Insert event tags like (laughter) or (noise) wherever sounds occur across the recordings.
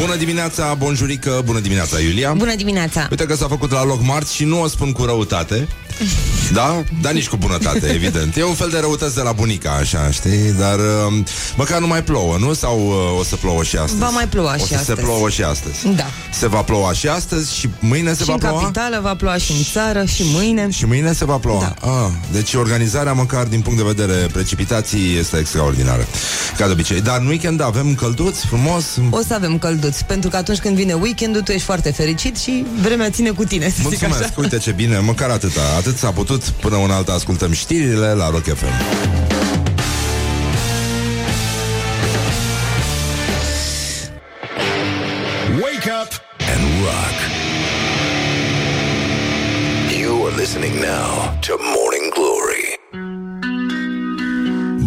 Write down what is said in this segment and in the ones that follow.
Bună dimineața, bonjurică, bună dimineața, Iulia Bună dimineața! Uite că s-a făcut la loc marți și nu o spun cu răutate (laughs) Da? Dar nici cu bunătate, (laughs) evident E un fel de răutăți de la bunica, așa, știi? Dar uh, măcar nu mai plouă, nu? Sau uh, o să plouă și astăzi? Va mai ploua o și să astăzi. se plouă și astăzi Da. Se va ploua și astăzi și mâine se și va în ploua? capitală va ploua și în țară și mâine. Și mâine se va ploua. Da. Ah, deci organizarea, măcar din punct de vedere precipitații, este extraordinară. Ca de obicei. Dar în weekend avem călduți, frumos. O să avem călduți, pentru că atunci când vine weekendul, tu ești foarte fericit și vremea ține cu tine, să zic Mulțumesc, așa. uite ce bine, măcar atâta. Atât s-a putut, până un alta ascultăm știrile la Rock FM. Wake up and rock. You are listening now to Morning Glory.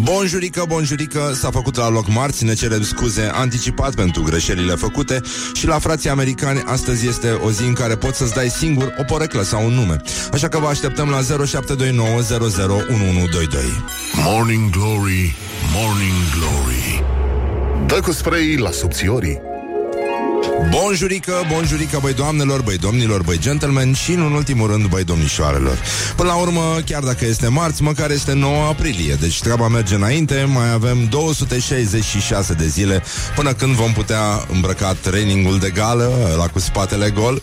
Bonjurică, bonjurică, s-a făcut la loc marți, ne cerem scuze anticipat pentru greșelile făcute și la frații americani astăzi este o zi în care poți să-ți dai singur o poreclă sau un nume. Așa că vă așteptăm la 0729 001122. Morning Glory, Morning Glory Dă cu spray la subțiorii Bonjurică, bonjurică, băi doamnelor, băi domnilor, băi gentlemen și, în ultimul rând, băi domnișoarelor. Până la urmă, chiar dacă este marți, măcar este 9 aprilie, deci treaba merge înainte, mai avem 266 de zile până când vom putea îmbrăca trainingul de gală, la cu spatele gol,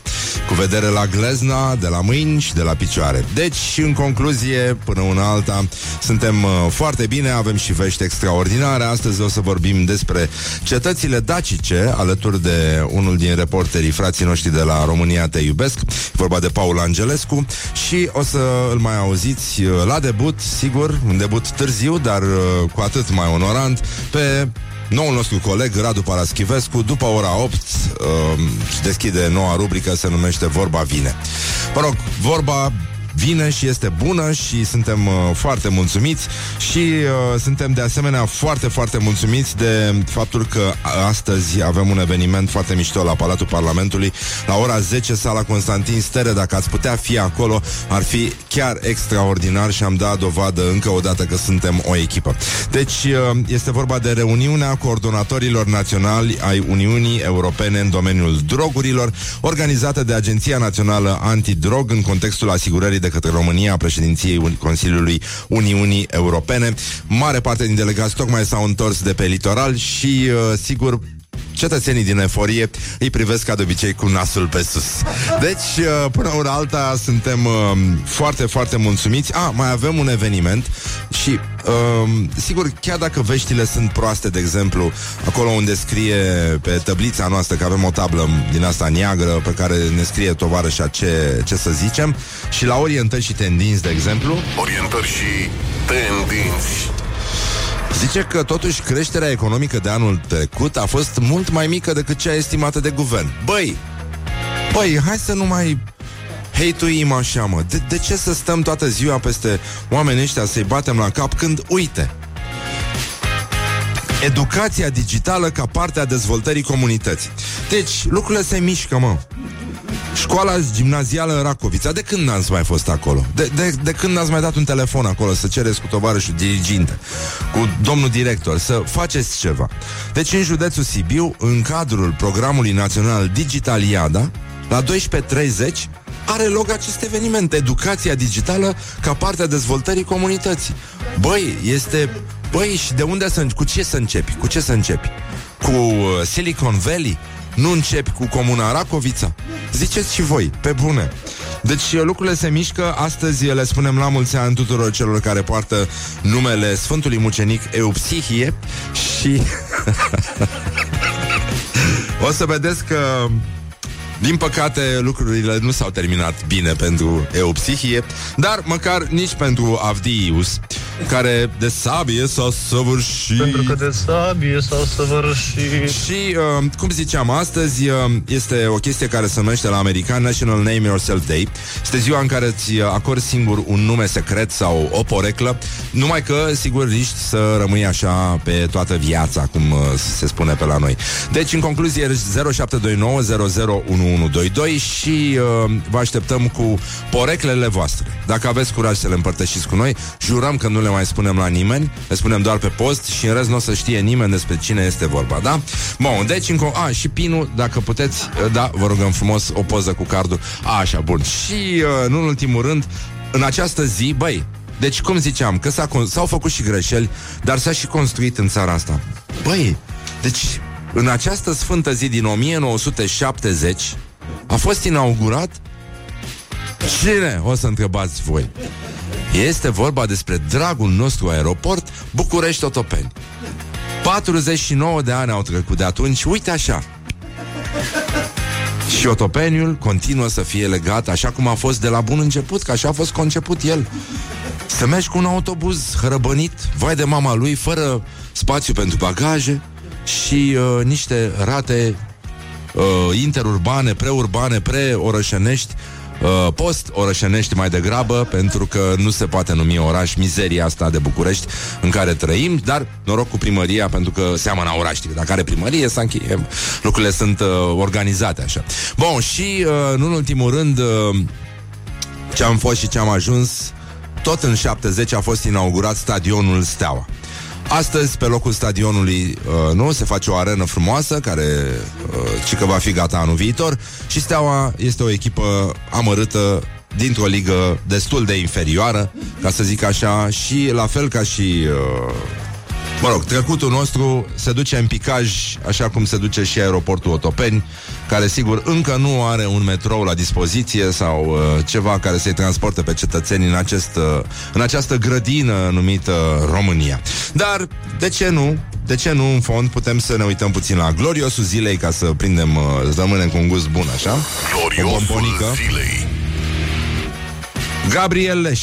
cu vedere la glezna, de la mâini și de la picioare. Deci, în concluzie, până una alta, suntem uh, foarte bine, avem și vești extraordinare. Astăzi o să vorbim despre cetățile dacice, alături de unul din reporterii frații noștri de la România Te Iubesc, E vorba de Paul Angelescu și o să îl mai auziți uh, la debut, sigur, un debut târziu, dar uh, cu atât mai onorant, pe Noul nostru coleg, Radu Paraschivescu, după ora 8, uh, deschide noua rubrică, se numește Vorba Vine. Mă rog, vorba vine și este bună și suntem uh, foarte mulțumiți și uh, suntem de asemenea foarte, foarte mulțumiți de faptul că astăzi avem un eveniment foarte mișto la Palatul Parlamentului. La ora 10, sala Constantin Stere, dacă ați putea fi acolo, ar fi chiar extraordinar și am dat dovadă încă o dată că suntem o echipă. Deci uh, este vorba de reuniunea coordonatorilor naționali ai Uniunii Europene în domeniul drogurilor, organizată de Agenția Națională Antidrog în contextul asigurării de către România a președinției Uni- Consiliului Uniunii Europene. Mare parte din delegați tocmai s-au întors de pe litoral și, uh, sigur, Cetățenii din eforie îi privesc ca de obicei cu nasul pe sus. Deci, uh, până una alta, suntem uh, foarte, foarte mulțumiți. A, mai avem un eveniment și, uh, sigur, chiar dacă veștile sunt proaste, de exemplu, acolo unde scrie pe tablița noastră că avem o tablă din asta neagră pe care ne scrie tovarășa ce, ce să zicem și la orientări și tendinți, de exemplu, Orientări și tendinți Zice că totuși creșterea economică de anul trecut a fost mult mai mică decât cea estimată de guvern. Băi, băi, hai să nu mai hate-uim așa, mă. De, de ce să stăm toată ziua peste oamenii ăștia să-i batem la cap când, uite, educația digitală ca parte a dezvoltării comunității. Deci, lucrurile se mișcă, mă. Școala gimnazială Racovița, de când n-ați mai fost acolo? De, de, de când n-ați mai dat un telefon acolo să cereți cu tovarășul diriginte, cu domnul director, să faceți ceva? Deci în județul Sibiu, în cadrul programului național Digital IADA, la 12.30 are loc acest eveniment, educația digitală ca parte a dezvoltării comunității. Băi, este... Băi, și de unde să începi? Cu ce să începi? Cu ce să începi? Cu uh, Silicon Valley? Nu începi cu Comuna Racovița? Ziceți și voi, pe bune. Deci lucrurile se mișcă. Astăzi le spunem la mulți ani tuturor celor care poartă numele Sfântului Mucenic Eupsihie și... (laughs) o să vedeți că din păcate, lucrurile nu s-au terminat bine pentru Eupsihie, dar măcar nici pentru Avdiius. care de sabie s-a săvârșit. Pentru că de sabie s-a săvârșit. Și, uh, cum ziceam, astăzi uh, este o chestie care se numește la american National Name Yourself Day. Este ziua în care îți acorzi singur un nume secret sau o poreclă, numai că, sigur, riști să rămâi așa pe toată viața, cum uh, se spune pe la noi. Deci, în concluzie, 0729 și uh, vă așteptăm cu poreclele voastre. Dacă aveți curaj să le împărtășiți cu noi, jurăm că nu le mai spunem la nimeni, le spunem doar pe post și în rest nu o să știe nimeni despre cine este vorba, da? Bun, deci, încă... A, și pinul, dacă puteți, uh, da, vă rugăm frumos, o poză cu cardul. A, așa, bun. Și, uh, nu în ultimul rând, în această zi, băi, deci, cum ziceam, că s-a, s-au făcut și greșeli, dar s-a și construit în țara asta. Băi, deci, în această sfântă zi din 1970 a fost inaugurat Cine? O să întrebați voi. Este vorba despre dragul nostru aeroport București-Otopeni. 49 de ani au trecut de atunci, uite așa. Și Otopeniul continuă să fie legat așa cum a fost de la bun început, că așa a fost conceput el. Să mergi cu un autobuz hărăbănit, vai de mama lui, fără spațiu pentru bagaje și uh, niște rate uh, interurbane, preurbane, preorășenești, uh, post-orășenești mai degrabă, pentru că nu se poate numi oraș mizeria asta de București în care trăim, dar noroc cu primăria, pentru că seamănă oraș. Dacă are primărie, să încheie. Lucrurile sunt uh, organizate așa. Bun, și uh, nu în ultimul rând, uh, ce am fost și ce am ajuns, tot în 70 a fost inaugurat stadionul Steaua. Astăzi, pe locul stadionului, uh, nu, se face o arenă frumoasă, care uh, ci că va fi gata anul viitor și Steaua este o echipă amărâtă dintr-o ligă destul de inferioară, ca să zic așa, și la fel ca și uh, Mă rog, trecutul nostru se duce în picaj, așa cum se duce și aeroportul Otopeni, care sigur încă nu are un metrou la dispoziție sau uh, ceva care să-i transporte pe cetățenii în, acest, uh, în această grădină numită România. Dar, de ce nu? De ce nu, în fond, putem să ne uităm puțin la gloriosul zilei ca să prindem, uh, să rămânem cu un gust bun, așa? Gloriosul zilei. Gabriel Leș.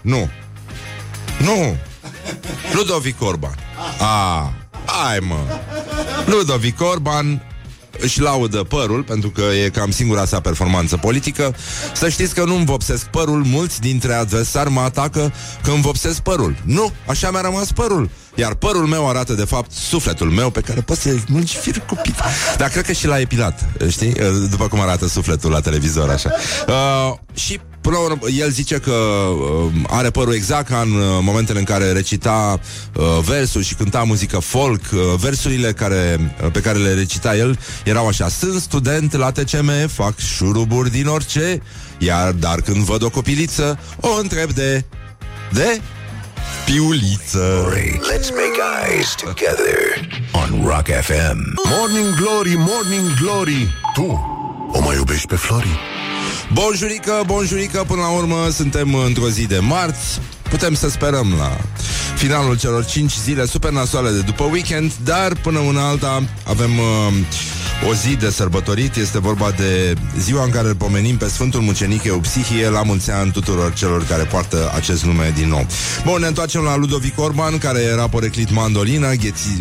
Nu. Nu. Ludovic Orban. A, ai mă. Ludovic Orban își laudă părul, pentru că e cam singura sa performanță politică. Să știți că nu-mi vopsesc părul, mulți dintre adversari mă atacă că îmi vopsesc părul. Nu, așa mi-a rămas părul. Iar părul meu arată, de fapt, sufletul meu pe care poți să-l mulci fir cupit. Dar cred că și l-a epilat, știi? După cum arată sufletul la televizor, așa. Uh, și Până la urmă, el zice că uh, are părul exact ca în uh, momentele în care recita uh, versuri și cânta muzică folk. Uh, versurile care, uh, pe care le recita el erau așa. Sunt student la TCM, fac șuruburi din orice, iar dar când văd o copiliță, o întreb de... De? Piuliță. Let's make eyes together on Rock FM. Morning Glory, Morning Glory Tu o mai iubești pe Flori? Bonjurică, bonjurică, până la urmă suntem într-o zi de marți. Putem să sperăm la finalul celor 5 zile super nasoale de după weekend Dar până una alta avem uh, o zi de sărbătorit. Este vorba de ziua în care îl pomenim pe Sfântul Mucenic Eupsihie la mulți ani tuturor celor care poartă acest nume din nou. Bun, ne întoarcem la Ludovic Orban, care era poreclit mandolină,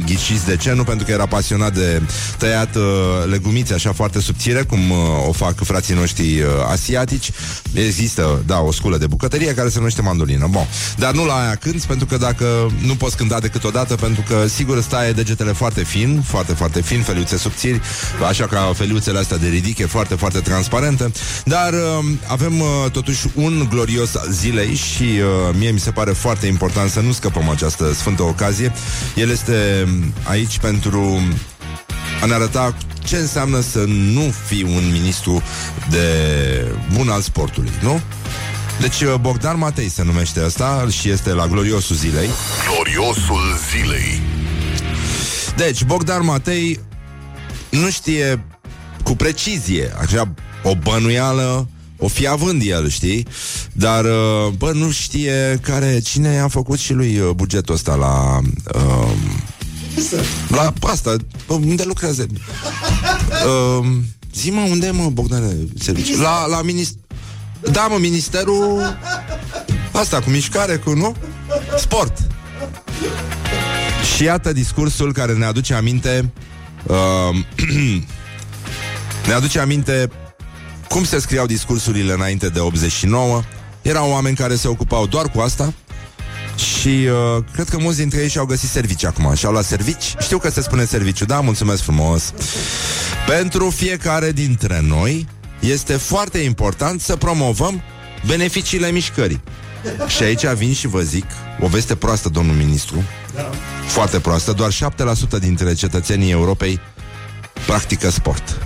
ghiciți de ce? Nu pentru că era pasionat de tăiat uh, legumițe așa foarte subțire, cum uh, o fac frații noștri uh, asiatici. Există, da, o sculă de bucătărie care se numește mandolină. Bun. Dar nu la aia cânti, pentru că dacă nu poți cânta decât o dată, pentru că sigur stai degetele foarte fin, foarte, foarte fin, feliuțe subțiri, așa ca feliuțele astea de ridiche, foarte, foarte transparente. Dar uh, avem uh, totuși un glorios al zilei și uh, mie mi se pare foarte important să nu scăpăm această sfântă ocazie. El este um, aici pentru a ne arăta ce înseamnă să nu fii un ministru de bun al sportului, nu? Deci uh, Bogdan Matei se numește asta și este la gloriosul zilei. Gloriosul zilei. Deci, Bogdan Matei nu știe cu precizie, așa, o bănuială o fi având el, știi? Dar, uh, bă, nu știe care, cine a făcut și lui uh, bugetul ăsta la... Uh, la asta, unde lucrează? Uh, zi mă, unde e, mă, Bogdane, serviciu? La, la minister... Da, mă, ministerul... Asta, cu mișcare, cu, nu? Sport. Și iată discursul care ne aduce aminte uh, ne (clears throat) aduce aminte cum se scriau discursurile înainte de 89. Erau oameni care se ocupau doar cu asta și uh, cred că mulți dintre ei și-au găsit servicii acum Și-au luat servici Știu că se spune serviciu, da, mulțumesc frumos. Pentru fiecare dintre noi Este foarte important să promovăm Beneficiile mișcării Și aici vin și vă zic O veste proastă, domnul ministru. Da. Foarte proastă, doar 7% dintre cetățenii Europei Practică sport.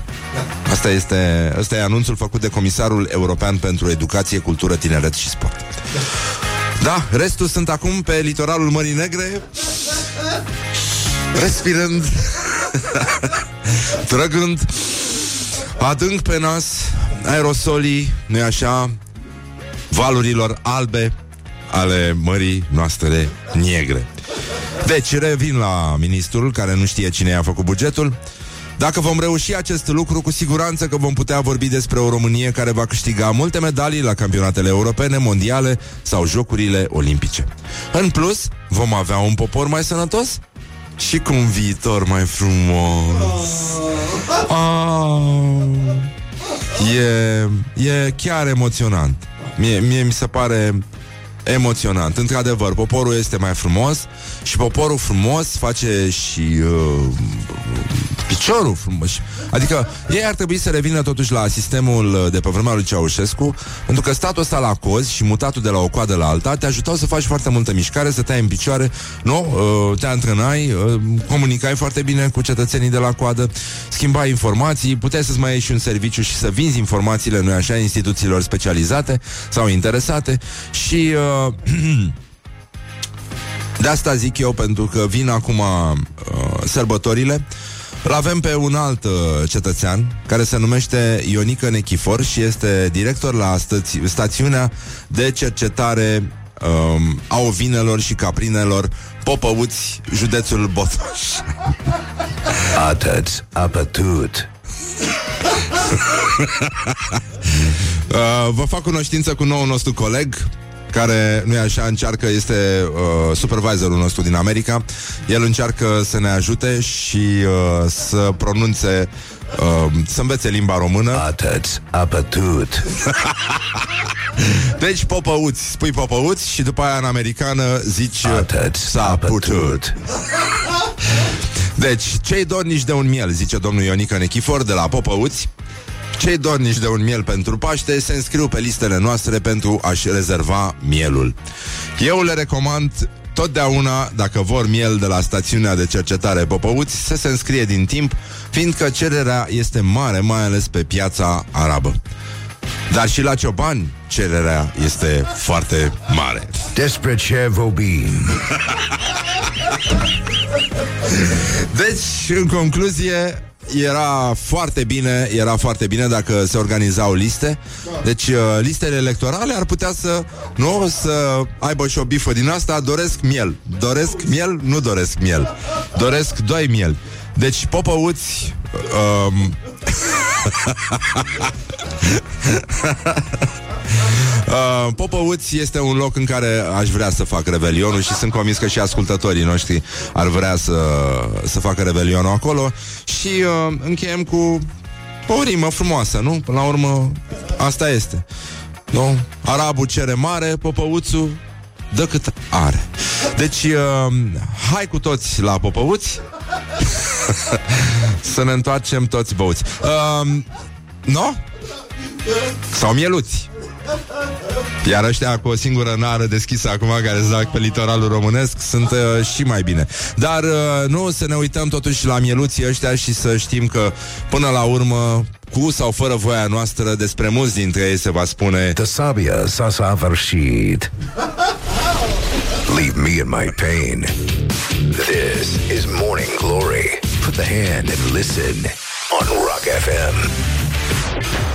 Asta este, asta e anunțul făcut de Comisarul European pentru Educație, Cultură, Tineret și Sport. Da, restul sunt acum pe litoralul Mării Negre. Respirând. (laughs) Trăgând. Adânc pe nas. Aerosolii, nu așa Valurilor albe Ale mării noastre negre Deci revin la ministrul Care nu știe cine i-a făcut bugetul dacă vom reuși acest lucru, cu siguranță că vom putea vorbi despre o Românie care va câștiga multe medalii la campionatele europene, mondiale sau jocurile olimpice. În plus, vom avea un popor mai sănătos și cu un viitor mai frumos. Ah, e, e chiar emoționant. Mie, mie mi se pare emoționant. Într-adevăr, poporul este mai frumos și poporul frumos face și uh, piciorul frumos. Adică ei ar trebui să revină totuși la sistemul de pe vremea lui Ceaușescu, pentru că statul ăsta la cozi și mutatul de la o coadă la alta te ajutau să faci foarte multă mișcare, să te ai în picioare, nu? Uh, te antrenai, uh, comunicai foarte bine cu cetățenii de la coadă, schimbai informații, puteai să-ți mai ieși și un serviciu și să vinzi informațiile, nu așa, instituțiilor specializate sau interesate și uh, (clears throat) De asta zic eu, pentru că vin acum uh, sărbătorile îl avem pe un alt uh, cetățean care se numește Ionică Nechifor și este director la stați- stațiunea de cercetare um, a ovinelor și caprinelor Popăuți, județul Botoș. (laughs) Atât, apătut. (laughs) uh, vă fac cunoștință cu noul nostru coleg care, nu e așa, încearcă, este uh, supervisorul nostru din America. El încearcă să ne ajute și uh, să pronunțe Uh, să învețe limba română. Atât, apătut. (laughs) Deci popăuți, spui popăuți Și după aia în americană zici Atât, S-a putut. Deci, cei dornici de un miel Zice domnul Ionica Nechifor de la popăuți cei dornici de un miel pentru Paște se înscriu pe listele noastre pentru a-și rezerva mielul. Eu le recomand totdeauna, dacă vor miel de la stațiunea de cercetare Popăuți, să se înscrie din timp, fiindcă cererea este mare, mai ales pe piața arabă. Dar și la ciobani cererea este foarte mare. Despre ce vorbim? (laughs) Deci, în concluzie, era foarte bine, era foarte bine dacă se organizau liste. Deci uh, listele electorale ar putea să nu să aibă și o bifă din asta, doresc miel. Doresc miel, nu doresc miel. Doresc doi miel. Deci popăuți um... (laughs) (laughs) Uh, Popăuți este un loc în care aș vrea să fac revelionul și sunt convins că și ascultătorii noștri ar vrea să, să facă revelionul acolo și uh, încheiem cu o rimă frumoasă, nu? Până la urmă, asta este. Nu? Arabul cere mare, popăuțul dă cât are. Deci, uh, hai cu toți la popăuți (laughs) să ne întoarcem toți băuți. Uh, nu? Sau mieluți. Iar ăștia cu o singură nară deschisă acum Care se pe litoralul românesc Sunt uh, și mai bine. Dar uh, nu să ne uităm totuși la mieluții ăștia Și să știm că până la urmă cu sau fără voia noastră Despre mulți dintre ei se va spune Tasabia s-a săvârșit Leave me in my pain. This is Morning Glory. Put the hand and listen On Rock FM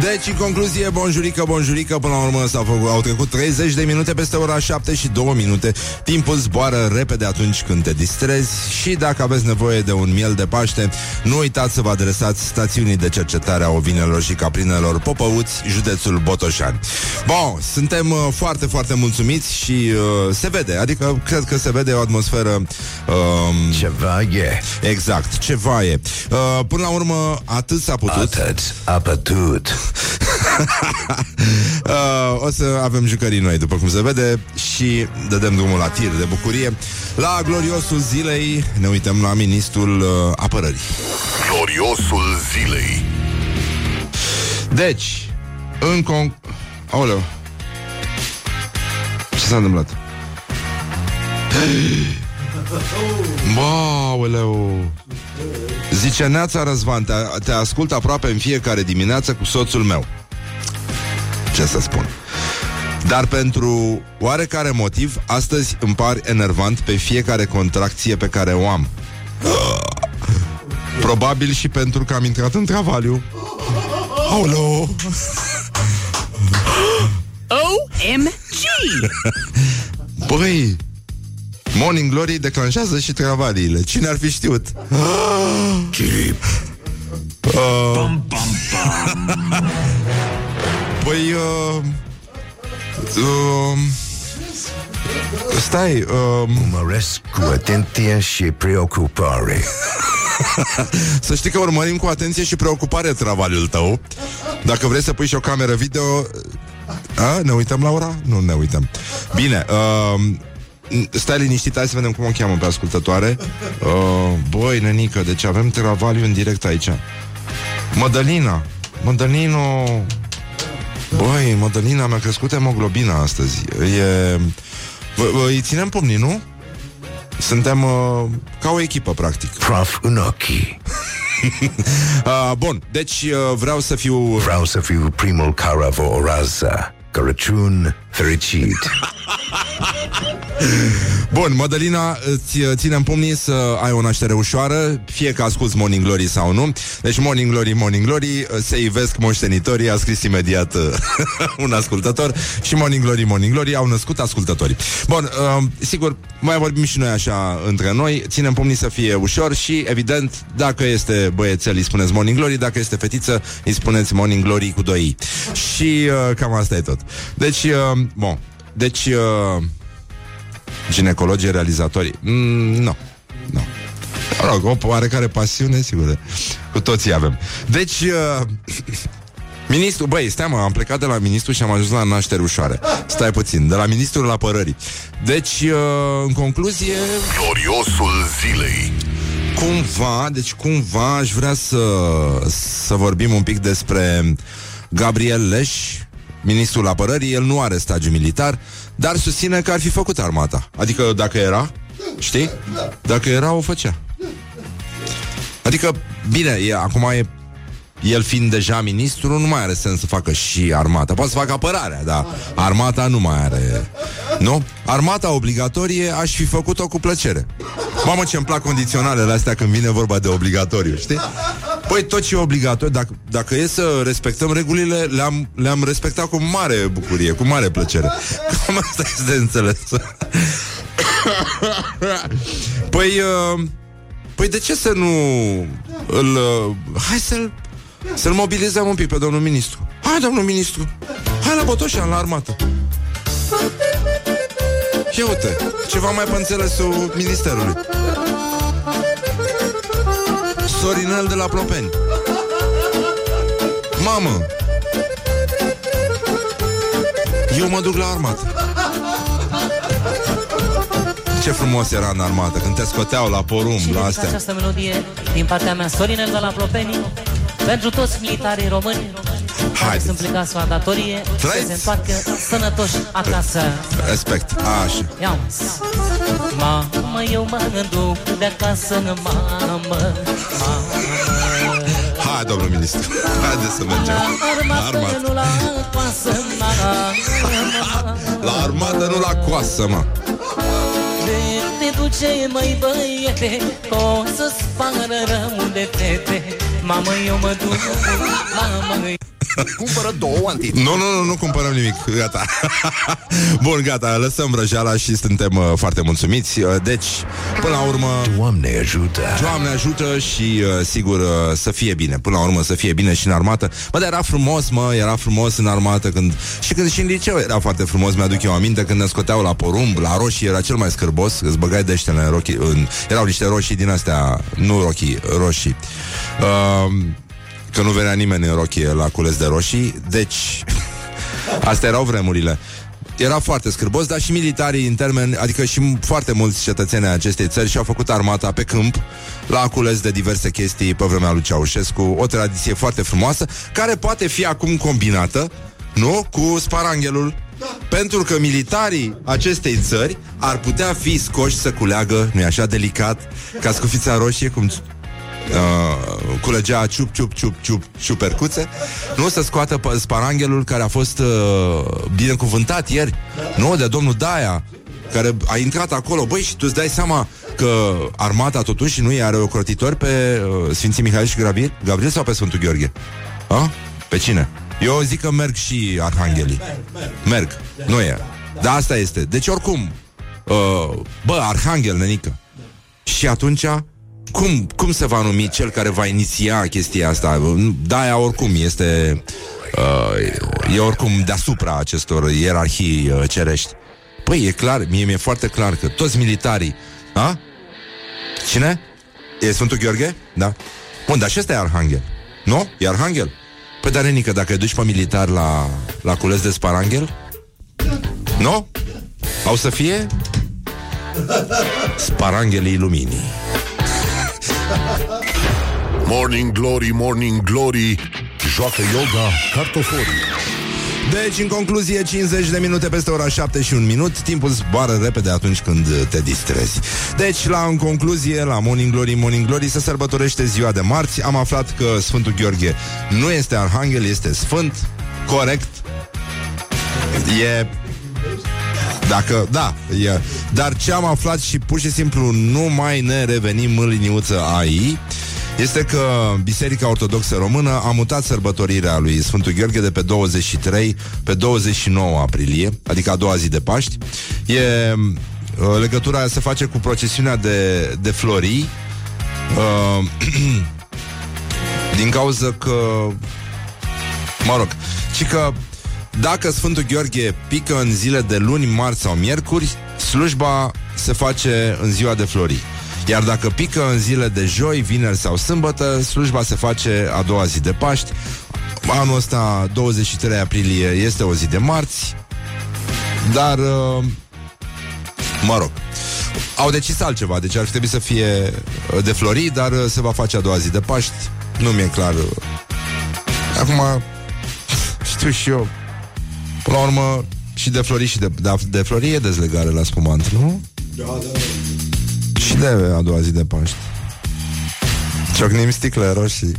Deci, în concluzie, bonjurică, bonjurică, până la urmă s-au făcut, au trecut 30 de minute peste ora 7 și 2 minute. Timpul zboară repede atunci când te distrezi și dacă aveți nevoie de un miel de Paște, nu uitați să vă adresați stațiunii de cercetare a ovinelor și caprinelor Popăuți, județul Botoșani. Bun, suntem uh, foarte, foarte mulțumiți și uh, se vede, adică cred că se vede o atmosferă um, Ceva e. Exact, ceva e. Uh, până la urmă, atât s-a putut. Atât a pătut. (laughs) uh, o să avem jucării noi, după cum se vede, și dădem drumul la tir de bucurie. La gloriosul zilei ne uităm la ministrul uh, apărării. Gloriosul zilei. Deci, în con... Aoleu. Ce s-a întâmplat? (gasps) Baoleu Zice Neața Răzvan te, te ascult aproape în fiecare dimineață cu soțul meu Ce să spun dar pentru oarecare motiv, astăzi îmi par enervant pe fiecare contracție pe care o am. Probabil și pentru că am intrat în travaliu. Aoleu! OMG! Băi, Morning Glory declanșează și travaliile. Cine ar fi știut? Chirip. Uh, păi, uh, uh, stai, uh, Urmăresc cu atenție și preocupare. (laughs) să știi că urmărim cu atenție și preocupare travaliul tău. Dacă vrei să pui și o cameră video, a, ne uităm la ora? Nu ne uităm. Bine, uh, Stai liniștit, hai să vedem cum o cheamă pe ascultătoare. Uh, Băi, nenică, deci avem travaliu în direct aici. Mădălina. Mădălino Băi, Mădălina mi-a crescut hemoglobina astăzi. E... Vă- vă- Îi ținem pumnii, nu? Suntem uh, ca o echipă, practic. Prof în ochii. (laughs) uh, Bun, deci uh, vreau să fiu Vreau să fiu primul care vă orează Crăciun fericit. Bun, Mădălina, îți uh, ținem pumnii să ai o naștere ușoară, fie că asculti Morning Glory sau nu. Deci Morning Glory, Morning Glory, uh, se ivesc moștenitorii, a scris imediat uh, (laughs) un ascultător și Morning Glory, Morning Glory au născut ascultătorii. Bun, uh, sigur, mai vorbim și noi așa între noi, ținem pumnii să fie ușor și, evident, dacă este băiețel, îi spuneți Morning Glory, dacă este fetiță, îi spuneți Morning Glory cu doi i. Și uh, cam asta e tot. Deci, uh, bun, deci... Uh, Ginecologii realizatorii mm, Nu, nu Mă rog, o oarecare pasiune, sigur Cu toții avem. Deci, uh, (laughs) Ministru, băi, stai mă, am plecat de la ministru și am ajuns la naștere ușoare Stai puțin, de la ministrul apărării. Deci, uh, în concluzie Gloriosul zilei. Cumva, deci cumva aș vrea să, să vorbim un pic despre Gabriel Leș, ministrul apărării, el nu are stagiu militar, dar susține că ar fi făcut armata. Adică dacă era, știi? Dacă era, o făcea. Adică, bine, e, acum e el fiind deja ministru, nu mai are sens să facă și armata. Poate să facă apărarea, dar armata nu mai are. Nu? Armata obligatorie aș fi făcut-o cu plăcere. Mamă, ce-mi plac condiționalele astea când vine vorba de obligatoriu, știi? Păi tot ce e obligatoriu, dacă, dacă e să respectăm regulile, le-am, le-am respectat cu mare bucurie, cu mare plăcere. Cam asta este de înțeles. (coughs) Păi, uh, păi de ce să nu îl... Uh, hai să-l să-l mobilizăm un pic pe domnul ministru. Hai, domnul ministru, hai la Botoșan, la armată. Ia uite, ceva mai pe înțelesul ministerului. Sorinel de la Plopeni. Mamă! Eu mă duc la armată. Ce frumos era în armată Când te scoteau la porumb, Și la dedic astea această melodie din partea mea Sorinel de la Plopeni pentru toți militarii români care Haideți. sunt plecați la datorie să Trăiți. se întoarcă sănătoși acasă. Respect, așa Ia Mamă, eu mă duc de acasă, mamă, mamă. Hai, domnul ministru Haideți să mergem. La La armată, armată nu la coasă, mamă. La armată, nu la coasă, mă. De te duce, măi băiete Că o să-ți pară rău de fete Mamă, eu mă duc, mamă Cumpără două antiți. Nu, nu, nu, nu cumpărăm nimic. Gata. (laughs) Bun, gata, lăsăm vrăjeala și suntem uh, foarte mulțumiți. Uh, deci, până la urmă... Doamne ajută! Doamne ajută și, uh, sigur, uh, să fie bine. Până la urmă să fie bine și în armată. Bă, dar era frumos, mă, era frumos în armată când... Și când și în liceu era foarte frumos, mi-aduc eu aminte, când ne scoteau la porumb, la roșii era cel mai scârbos, îți băgai deștele în rochii, în... erau niște roșii din astea, nu rochii, roșii. Uh, că nu venea nimeni în rochie la cules de roșii, deci (laughs) astea erau vremurile. Era foarte scârbos, dar și militarii în termen, adică și foarte mulți cetățeni ai acestei țări și-au făcut armata pe câmp la cules de diverse chestii pe vremea lui Ceaușescu, o tradiție foarte frumoasă, care poate fi acum combinată, nu, cu sparanghelul pentru că militarii acestei țări ar putea fi scoși să culeagă, nu-i așa delicat, ca scufița roșie, cum uh, culegea ciup, ciup, ciup, ciup, ciupercuțe, nu să scoată pe sparanghelul care a fost uh, binecuvântat ieri, nu, de domnul Daia, care a intrat acolo, băi, și tu îți dai seama că armata totuși nu are ocrotitori pe uh, Sfinții Mihail și Gabriel, Gabriel sau pe Sfântul Gheorghe? A? Pe cine? Eu zic că merg și arhanghelii. Merg. Nu e. Dar asta este. Deci oricum, uh, bă, arhanghel, nenică. Și atunci, cum, cum se va numi cel care va iniția chestia asta? Da, oricum este... Uh, e oricum deasupra acestor ierarhii uh, cerești. Păi, e clar, mie mi-e foarte clar că toți militarii... A? Cine? E Sfântul Gheorghe? Da. Bun, dar și ăsta e arhanghel. Nu? E arhanghel. Păi, dar, Renică, dacă îi duci pe militar la, la cules de sparanghel? Nu? Au să fie? Sparanghelii luminii. Morning Glory, Morning Glory Joacă yoga cartoforii. Deci, în concluzie, 50 de minute peste ora 7 și un minut. Timpul zboară repede atunci când te distrezi. Deci, la în concluzie, la Morning Glory, Morning Glory Se sărbătorește ziua de marți. Am aflat că Sfântul Gheorghe nu este arhanghel, este sfânt Corect. E dacă, da, e. Dar ce am aflat și pur și simplu nu mai ne revenim în liniuță AI este că Biserica Ortodoxă Română a mutat sărbătorirea lui Sfântul Gheorghe de pe 23 pe 29 aprilie, adică a doua zi de Paști. E, legătura se face cu procesiunea de, de florii uh, (clears throat) din cauza că mă rog, și că dacă Sfântul Gheorghe pică în zile de luni, marți sau miercuri, slujba se face în ziua de florii. Iar dacă pică în zile de joi, vineri sau sâmbătă, slujba se face a doua zi de Paști. Anul ăsta, 23 aprilie, este o zi de marți, dar, uh, mă rog, au decis altceva, deci ar trebui să fie uh, de florii, dar uh, se va face a doua zi de Paști. Nu mi-e clar. Acum, (laughs) știu și eu, Până la urmă, și de flori și de, de, de flori e dezlegare la spumant, nu? Da, da. Și de a doua zi de Paști. Ciocnim sticle roșii.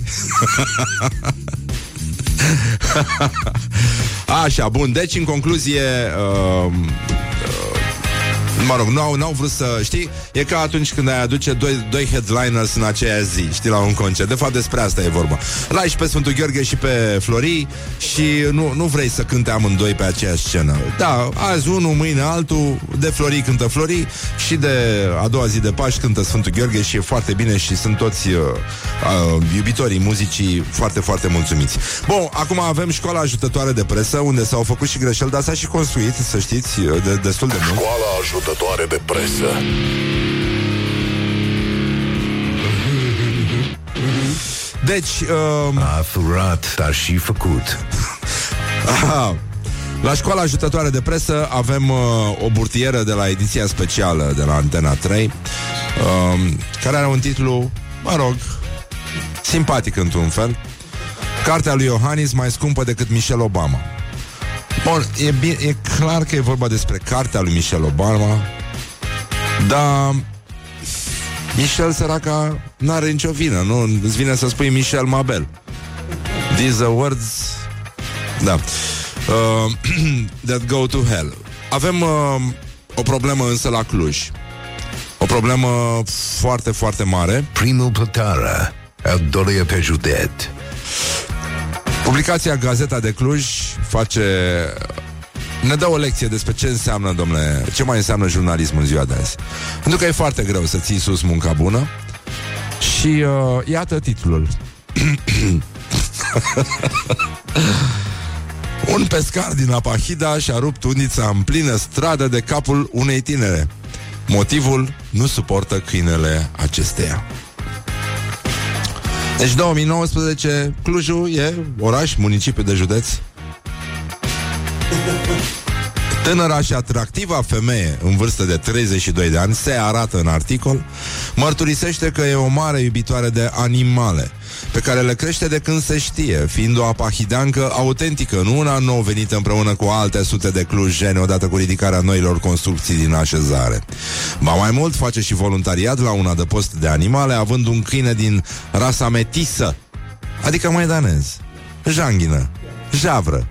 (laughs) Așa, bun, deci în concluzie uh, Mă rog, nu au, n-au vrut să... Știi? E ca atunci când ai aduce doi, doi headliners în aceeași zi, știi, la un concert. De fapt, despre asta e vorba. Lai și pe Sfântul Gheorghe și pe Florii și nu, nu vrei să cânte amândoi pe aceeași scenă. Da, azi unul, mâine altul, de Florii cântă Florii și de a doua zi de Paști cântă Sfântul Gheorghe și e foarte bine și sunt toți uh, uh, iubitorii muzicii foarte, foarte mulțumiți. Bun, acum avem școala ajutătoare de presă, unde s-au făcut și greșeli, dar s-a și construit, să știți, de, destul de mult. Școala ajutătoare de presă Deci, uh, A furat, dar și făcut aha, la școala ajutătoare de presă avem uh, o burtieră de la ediția specială de la Antena 3, uh, care are un titlu, mă rog, simpatic într-un fel. Cartea lui Iohannis mai scumpă decât Michelle Obama. Bun, e, bine, e clar că e vorba despre cartea lui Michelle Obama, dar Michelle săraca n-are nicio vină, nu? Îți vine să spui Michelle Mabel. These are words... Da. Uh, (clears throat) that go to hell. Avem uh, o problemă însă la Cluj. O problemă foarte, foarte mare. Primul plătară Al doilea pe județ Publicația Gazeta de Cluj face ne dă o lecție despre ce înseamnă, domnule, ce mai înseamnă jurnalismul în ziua de azi. Pentru că e foarte greu să ții sus munca bună și uh, iată titlul. (coughs) Un pescar din Apahida și-a rupt undița în plină stradă de capul unei tinere. Motivul nu suportă câinele acesteia. Deci 2019, Clujul e oraș, municipiu de județ. Tânăra și atractiva femeie în vârstă de 32 de ani se arată în articol, mărturisește că e o mare iubitoare de animale, pe care le crește de când se știe, fiind o apahideancă autentică, nu una nou venită împreună cu alte sute de clujeni odată cu ridicarea noilor construcții din așezare. Ba mai mult, face și voluntariat la un adăpost de animale, având un câine din rasa metisă, adică maidanez, janghină, javră,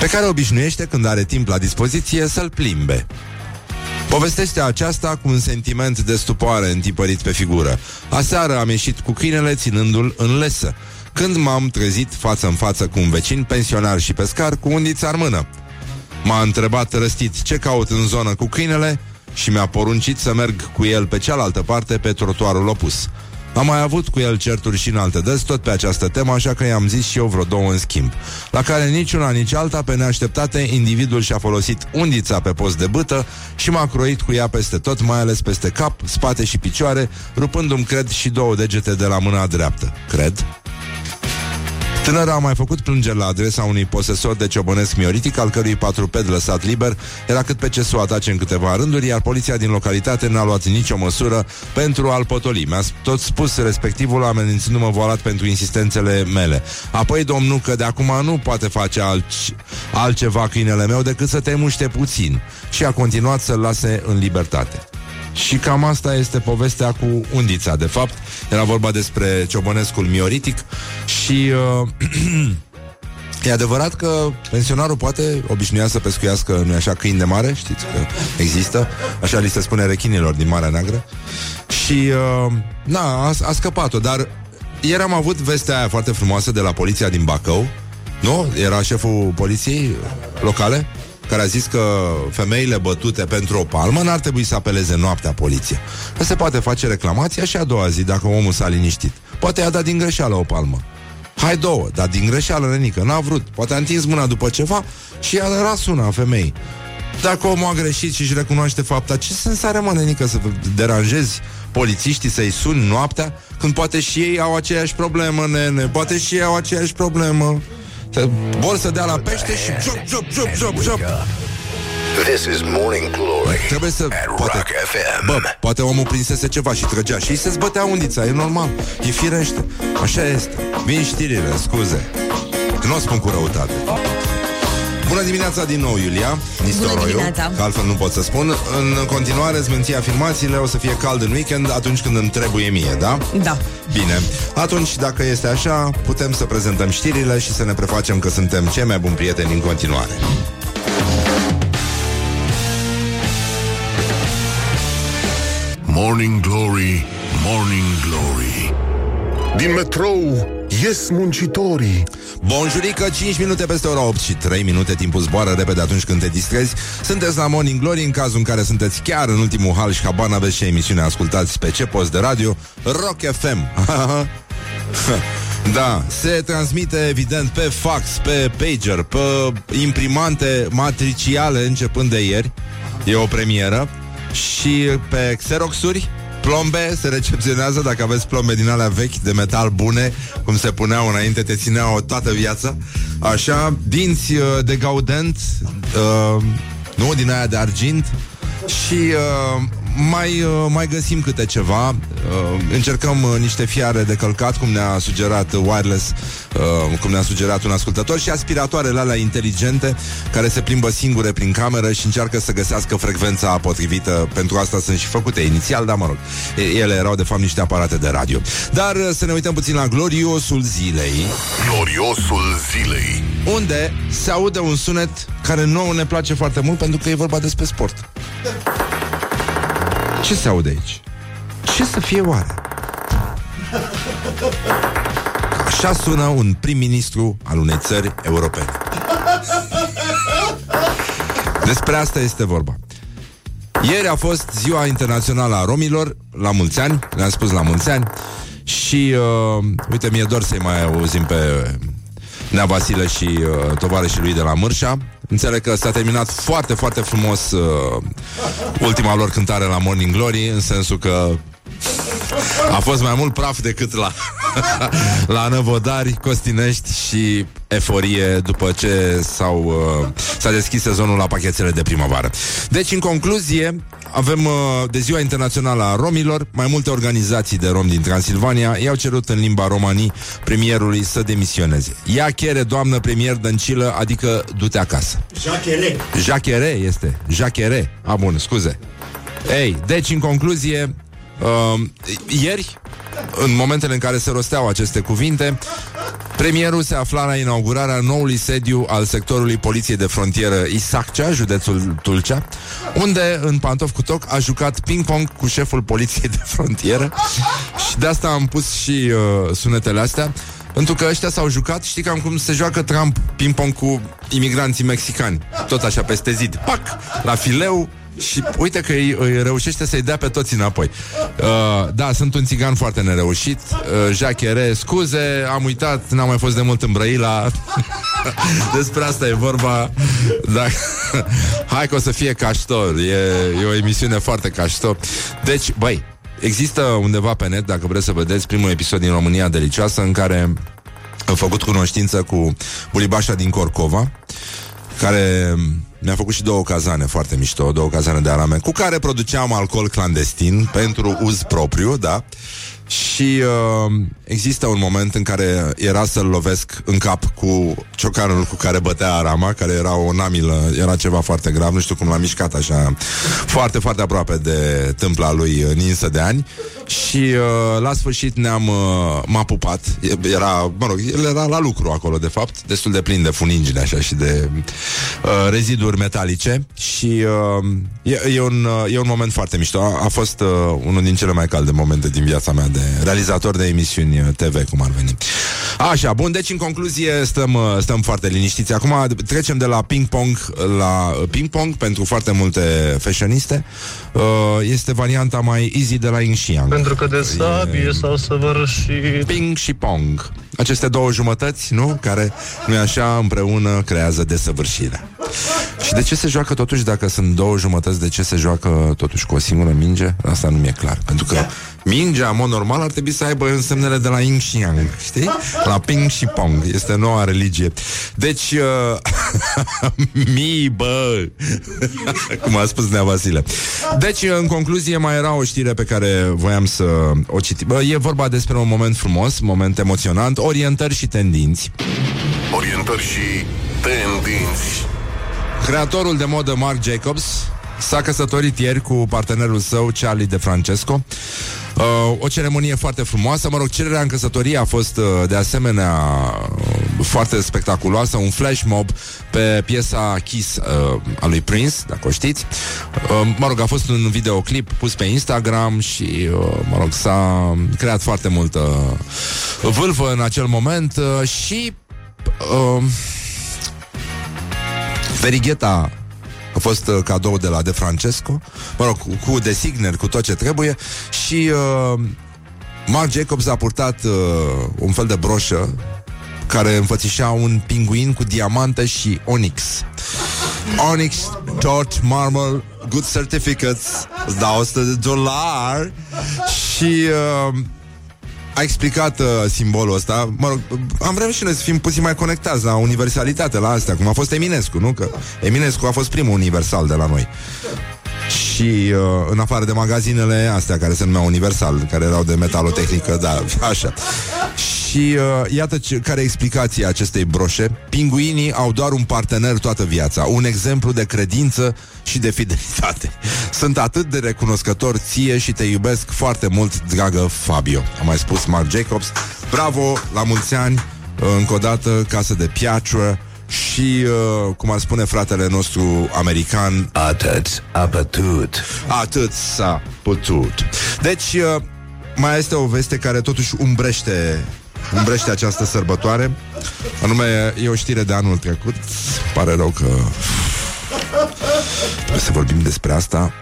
pe care obișnuiește când are timp la dispoziție să-l plimbe. Povestește aceasta cu un sentiment de stupoare întipărit pe figură. Aseară am ieșit cu câinele ținându-l în lesă, când m-am trezit față în față cu un vecin pensionar și pescar cu undița în mână. M-a întrebat răstit ce caut în zonă cu câinele și mi-a poruncit să merg cu el pe cealaltă parte, pe trotuarul opus. Am mai avut cu el certuri și în alte dăți, tot pe această temă, așa că i-am zis și eu vreo două în schimb. La care niciuna, nici alta, pe neașteptate, individul și-a folosit undița pe post de bâtă și m-a croit cu ea peste tot, mai ales peste cap, spate și picioare, rupându-mi, cred, și două degete de la mâna dreaptă. Cred? Tânăra a mai făcut plângeri la adresa unui posesor de ciobănesc mioritic, al cărui patruped lăsat liber era cât pe ce să o atace în câteva rânduri, iar poliția din localitate n-a luat nicio măsură pentru a-l potoli. Mi-a tot spus respectivul amenințându-mă volat pentru insistențele mele. Apoi, domnul, că de acum nu poate face alt, altceva câinele meu decât să te muște puțin. Și a continuat să-l lase în libertate. Și cam asta este povestea cu undița. De fapt, era vorba despre ciobănescul mioritic și... Uh, (clears throat) E adevărat că pensionarul poate obișnuia să pescuiască, nu așa, câini de mare, știți că există, așa li se spune rechinilor din Marea Neagră. Și, uh, na, a, a scăpat-o, dar ieri am avut vestea aia foarte frumoasă de la poliția din Bacău, nu? Era șeful poliției locale care a zis că femeile bătute pentru o palmă n-ar trebui să apeleze noaptea poliția. Că se poate face reclamația și a doua zi dacă omul s-a liniștit. Poate i-a dat din greșeală o palmă. Hai două, dar din greșeală, Renică, n-a vrut. Poate a întins mâna după ceva și i-a ras una femei. Dacă omul a greșit și își recunoaște fapta, ce sens are, mă, Nenică, să deranjezi polițiștii să-i suni noaptea, când poate și ei au aceeași problemă, nene, poate și ei au aceeași problemă. Vor să dea la pește și jop, jop, jop, jop, jop. This is Morning Glory Trebuie să... at Poate, Rock FM. bă, poate omul prinsese ceva și trăgea și îi se zbătea undița, e normal, e firește. Așa este. Vin știrile, scuze. Nu o spun cu răutate. Bună dimineața din nou, Iulia Nistoroiu, dimineața. că altfel nu pot să spun În continuare îți menții afirmațiile O să fie cald în weekend atunci când îmi trebuie mie, da? Da. Bine, atunci dacă este așa Putem să prezentăm știrile și să ne prefacem Că suntem cei mai buni prieteni în continuare Morning Glory, Morning Glory Din metrou ies muncitorii Bonjurică, 5 minute peste ora 8 și 3 minute. Timpul zboară repede atunci când te distrezi. Sunteți la Morning Glory în cazul în care sunteți chiar în ultimul hal și habar n-aveți ce emisiune ascultați pe ce post de radio Rock FM (laughs) Da, se transmite evident pe fax, pe pager, pe imprimante matriciale începând de ieri. E o premieră. Și pe Xeroxuri Plombe se recepționează dacă aveți plombe din alea vechi de metal bune, cum se puneau înainte, te țineau toată viața. Așa, dinți uh, de gaudent, uh, nu, din aia de argint și uh, mai, uh, mai găsim câte ceva. Uh, încercăm uh, niște fiare de călcat, cum ne-a sugerat uh, wireless, uh, cum ne-a sugerat un ascultător, și aspiratoarele alea inteligente care se plimbă singure prin cameră și încearcă să găsească frecvența potrivită. Pentru asta sunt și făcute inițial, dar mă rog, e- ele erau de fapt niște aparate de radio. Dar uh, să ne uităm puțin la gloriosul zilei, Gloriosul zilei unde se aude un sunet care nouă ne place foarte mult pentru că e vorba despre sport. Ce se aude aici? Ce să fie oare? Așa sună un prim-ministru al unei țări europene. Despre asta este vorba. Ieri a fost ziua internațională a romilor, la mulți ani, le-am spus la mulți ani, și uh, uite, mi-e dor să-i mai auzim pe Nea Vasile și uh, tovarășii lui de la Mârșa. Înțeleg că s-a terminat foarte, foarte frumos uh, ultima lor cântare la Morning Glory, în sensul că a fost mai mult praf decât la, (laughs) la Năvodari, Costinești și eforie după ce s-au, uh, s-a deschis sezonul la pachetele de primăvară. Deci, în concluzie, avem uh, de ziua internațională a romilor, mai multe organizații de rom din Transilvania i-au cerut în limba romanii premierului să demisioneze. Ia chere, doamnă premier Dăncilă, adică du-te acasă. Jachere. Jachere este. Jachere. A, bun, scuze. Ei, deci, în concluzie, uh, ieri, în momentele în care se rosteau aceste cuvinte, premierul se afla la inaugurarea noului sediu al sectorului Poliției de Frontieră Isaccea, județul Tulcea, unde, în pantof cu toc, a jucat ping-pong cu șeful Poliției de Frontieră și de asta am pus și uh, sunetele astea, pentru că ăștia s-au jucat, știi cam cum se joacă Trump ping-pong cu imigranții mexicani. Tot așa peste zid. Pac! La fileu, și uite că îi, îi reușește să-i dea pe toți înapoi. Uh, da, sunt un țigan foarte nereușit. Uh, Jacques scuze, am uitat, n-am mai fost de mult în Brăila. (laughs) Despre asta e vorba. Da. (laughs) Hai că o să fie caștor. E, e o emisiune foarte caștor. Deci, băi, există undeva pe net, dacă vreți să vedeți, primul episod din România Delicioasă, în care am făcut cunoștință cu Bulibașa din Corcova, care mi-a făcut și două cazane foarte mișto, două cazane de arame, cu care produceam alcool clandestin pentru uz propriu, da? Și uh, există un moment în care era să-l lovesc în cap cu ciocanul cu care bătea arama, care era o namilă, era ceva foarte grav, nu știu cum l-a mișcat așa, foarte, foarte aproape de tâmpla lui ninsă de ani. Și uh, la sfârșit ne-am uh, m-a pupat. Era, mă rog, el era la lucru acolo, de fapt, destul de plin de funingile așa și de uh, reziduri metalice și uh, e, e, un, uh, e un moment foarte mișto. A, a fost uh, unul din cele mai calde momente din viața mea de realizator de emisiuni uh, TV, cum ar veni. Așa, bun, deci în concluzie stăm, uh, stăm foarte liniștiți. Acum trecem de la ping-pong la ping-pong pentru foarte multe fashioniste. Uh, este varianta mai easy de la Inxiang. Pentru că de sabie s-au săvârșit Ping și Pong. Aceste două jumătăți, nu? Care, nu așa, împreună creează desăvârșirea. Și de ce se joacă totuși, dacă sunt două jumătăți, de ce se joacă totuși cu o singură minge? Asta nu mi-e clar. Pentru că mingea, în mod normal, ar trebui să aibă însemnele de la Yin și Yang, știi? La Ping și Pong. Este noua religie. Deci, uh, (laughs) mi, bă! (laughs) Cum a spus Nea Vasile. Deci, în concluzie, mai era o știre pe care voiam să o citim. Bă, E vorba despre un moment frumos, moment emoționant, orientări și tendinți. Orientări și tendinți. Creatorul de modă Marc Jacobs s-a căsătorit ieri cu partenerul său, Charlie De Francesco. Uh, o ceremonie foarte frumoasă, mă rog, cererea în căsătorie a fost uh, de asemenea uh, foarte spectaculoasă, un flash mob pe piesa Kiss uh, a lui Prince, dacă o știți. Uh, mă rog, a fost un videoclip pus pe Instagram și, uh, mă rog, s-a creat foarte multă vâlvă în acel moment uh, și uh, Verigheta a fost uh, cadou de la De Francesco, mă rog, cu, cu designer, cu tot ce trebuie. Și uh, Marc Jacobs a purtat uh, un fel de broșă care înfățișa un pinguin cu diamante și onyx. Onyx, torch, marble, good certificates, 200 de dolari. Și uh, a explicat uh, simbolul ăsta. Mă rog, am vrea și noi să fim puțin mai conectați la universalitate, la astea, cum a fost Eminescu, nu? Că Eminescu a fost primul universal de la noi. Și uh, în afară de magazinele astea care se numeau Universal, care erau de metalotehnică, da, (laughs) așa. Și uh, iată ce, care e explicația acestei broșe. Pinguinii au doar un partener toată viața, un exemplu de credință și de fidelitate. (laughs) Sunt atât de recunoscător ție și te iubesc foarte mult, dragă Fabio. A mai spus Mark Jacobs. Bravo, la mulți ani, uh, încă o dată, casă de piatră, și, uh, cum ar spune fratele nostru american, Atât a pătut. atât s-a putut. Deci, uh, mai este o veste care totuși umbrește umbrește această sărbătoare. Anume, e o știre de anul trecut. Pare rău că Trebuie să vorbim despre asta.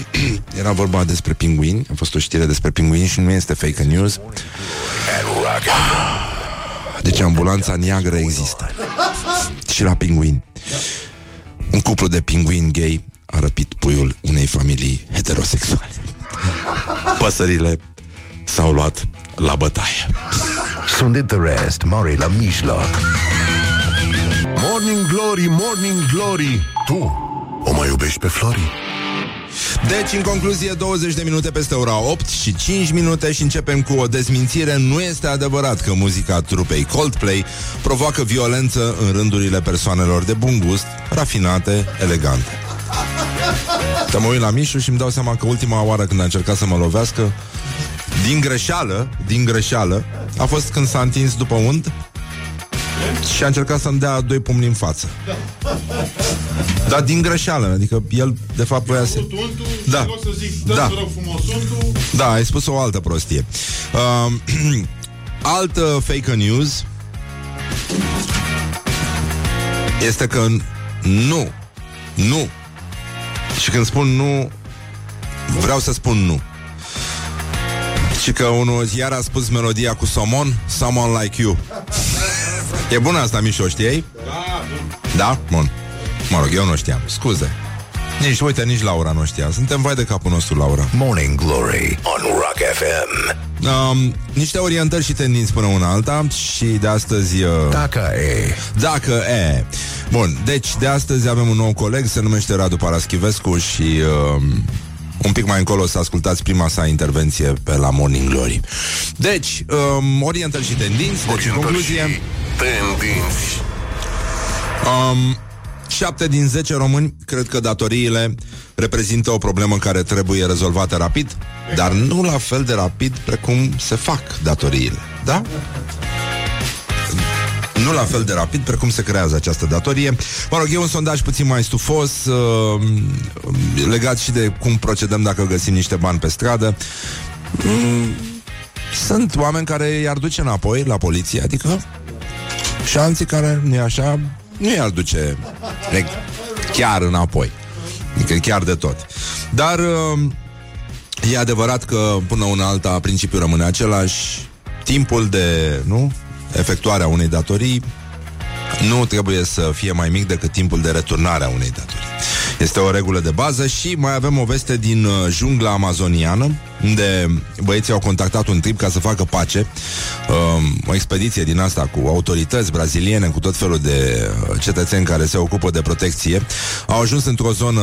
(clears throat) Era vorba despre pinguini. A fost o știre despre pinguini și nu este fake news. Deci ambulanța neagră există. Și la pinguini. Un cuplu de pinguini gay a răpit puiul unei familii heterosexuale. Păsările s-au luat la bătaie. Sunt the rest, mori la mijloc. Morning Glory, Morning Glory Tu o mai iubești pe Flori? Deci, în concluzie, 20 de minute peste ora 8 și 5 minute și începem cu o dezmințire. Nu este adevărat că muzica trupei Coldplay provoacă violență în rândurile persoanelor de bun gust, rafinate, elegante. Te mă uit la Mișu și îmi dau seama că ultima oară când a încercat să mă lovească, din greșeală, din greșeală, a fost când s-a întins după unt și a încercat să-mi dea doi pumni în față. Dar din greșeală, adică el de fapt voia să... Da. Da. Da, ai spus o altă prostie. Uh, (clears throat) altă fake news este că nu, nu. Și când spun nu, vreau să spun nu. Și că unul iar a spus melodia cu Somon Someone Like You E bună asta, Mișo, știai? Da, Da? Bun. Mă rog, eu nu știam, scuze. Nici, uite, nici Laura nu știa. Suntem vai de capul nostru, Laura. Morning Glory on Rock FM um, Niște orientări și tendinți până una alta Și de astăzi uh... Dacă e. Dacă e. Bun, deci de astăzi avem un nou coleg Se numește Radu Paraschivescu Și uh, un pic mai încolo să ascultați prima sa intervenție pe la Morning Glory. Deci, um, orientări și tendinți, deci în concluzie... Tendinți. Um, 7 din 10 români cred că datoriile reprezintă o problemă care trebuie rezolvată rapid, dar nu la fel de rapid precum se fac datoriile. Da? Nu la fel de rapid precum se creează această datorie. Mă rog, e un sondaj puțin mai stufos, uh, legat și de cum procedăm dacă găsim niște bani pe stradă. Mm, sunt oameni care i-ar duce înapoi la poliție, adică și alții care, nu așa, nu i-ar duce chiar înapoi. Adică chiar de tot. Dar uh, e adevărat că până una alta principiul rămâne același. Timpul de, nu? Efectuarea unei datorii nu trebuie să fie mai mic decât timpul de returnare a unei datorii. Este o regulă de bază și mai avem o veste din uh, jungla amazoniană, unde băieții au contactat un trip ca să facă pace, um, o expediție din asta cu autorități braziliene, cu tot felul de uh, cetățeni care se ocupă de protecție. Au ajuns într-o zonă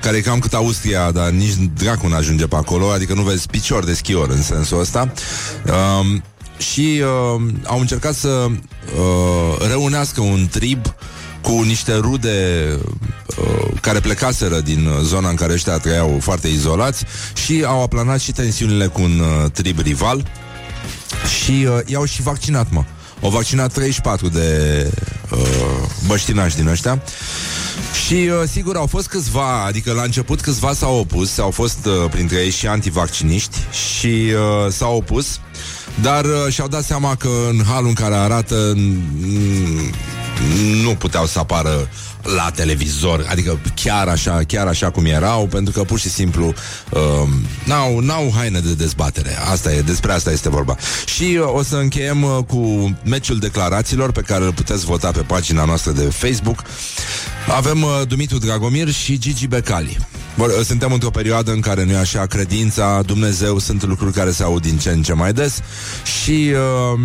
care e cam cât Austria, dar nici dracu nu ajunge pe acolo, adică nu vezi picior de schior în sensul ăsta. Um, și uh, au încercat să uh, reunească un trib cu niște rude uh, care plecaseră din zona în care ăștia trăiau foarte izolați și au aplanat și tensiunile cu un uh, trib rival. Și uh, i-au și vaccinat, mă. Au vaccinat 34 de uh, băștinași din ăștia. Și uh, sigur au fost câțiva, adică la început câțiva s-au opus, au fost uh, printre ei și antivacciniști și uh, s-au opus dar uh, și-au dat seama că în halul în care arată mm, nu puteau să apară la televizor, adică chiar așa, chiar așa cum erau, pentru că pur și simplu uh, n-au, n-au haine de dezbatere. Asta e, despre asta este vorba. Și uh, o să încheiem uh, cu meciul declarațiilor pe care îl puteți vota pe pagina noastră de Facebook. Avem uh, Dumitru Dragomir și Gigi Becali. Suntem într-o perioadă în care nu e așa credința, Dumnezeu sunt lucruri care se aud din ce în ce mai des și uh,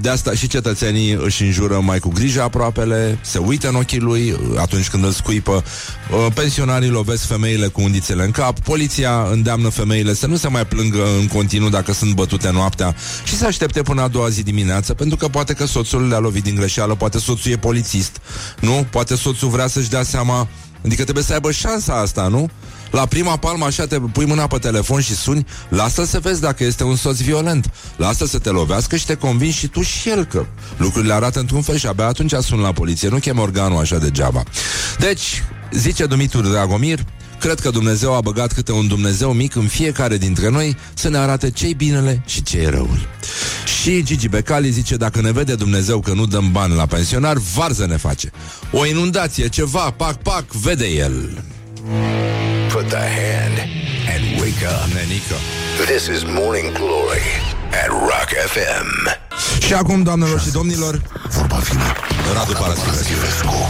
de asta și cetățenii își înjură mai cu grijă aproapele, se uită în ochii lui atunci când îl scuipă, uh, pensionarii lovesc femeile cu undițele în cap, poliția îndeamnă femeile să nu se mai plângă în continuu dacă sunt bătute noaptea și să aștepte până a doua zi dimineață, pentru că poate că soțul le-a lovit din greșeală, poate soțul e polițist, nu? Poate soțul vrea să-și dea seama Adică trebuie să aibă șansa asta, nu? La prima palmă așa te pui mâna pe telefon și suni Lasă să vezi dacă este un soț violent. Lasă să te lovească și te convingi și tu și el că lucrurile arată într-un fel și abia atunci sun la poliție. Nu chem organul așa degeaba. Deci, zice Dumitru Dragomir Cred că Dumnezeu a băgat câte un Dumnezeu mic în fiecare dintre noi să ne arate ce binele și ce răul. Și Și Gigi Becali zice, dacă ne vede Dumnezeu că nu dăm bani la pensionar, varză ne face. O inundație, ceva, pac, pac, vede el. Put the hand and wake up. Nenică. This is Morning Glory at Rock FM. Și acum, doamnelor și domnilor, Vorba vine. Radu Paraschivescu.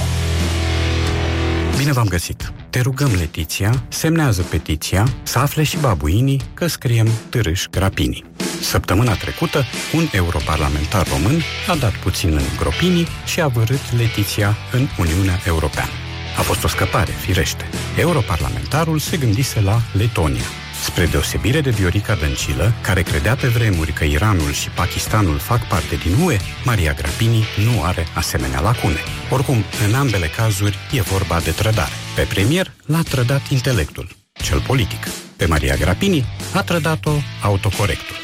Bine v-am găsit! Te rugăm, Letiția, semnează petiția să afle și babuinii că scriem târâș grapinii. Săptămâna trecută, un europarlamentar român a dat puțin în gropinii și a vărât Letiția în Uniunea Europeană. A fost o scăpare, firește. Europarlamentarul se gândise la Letonia. Spre deosebire de Viorica Dăncilă, care credea pe vremuri că Iranul și Pakistanul fac parte din UE, Maria Grapini nu are asemenea lacune. Oricum, în ambele cazuri e vorba de trădare. Pe premier l-a trădat intelectul, cel politic. Pe Maria Grapini a trădat-o autocorectul.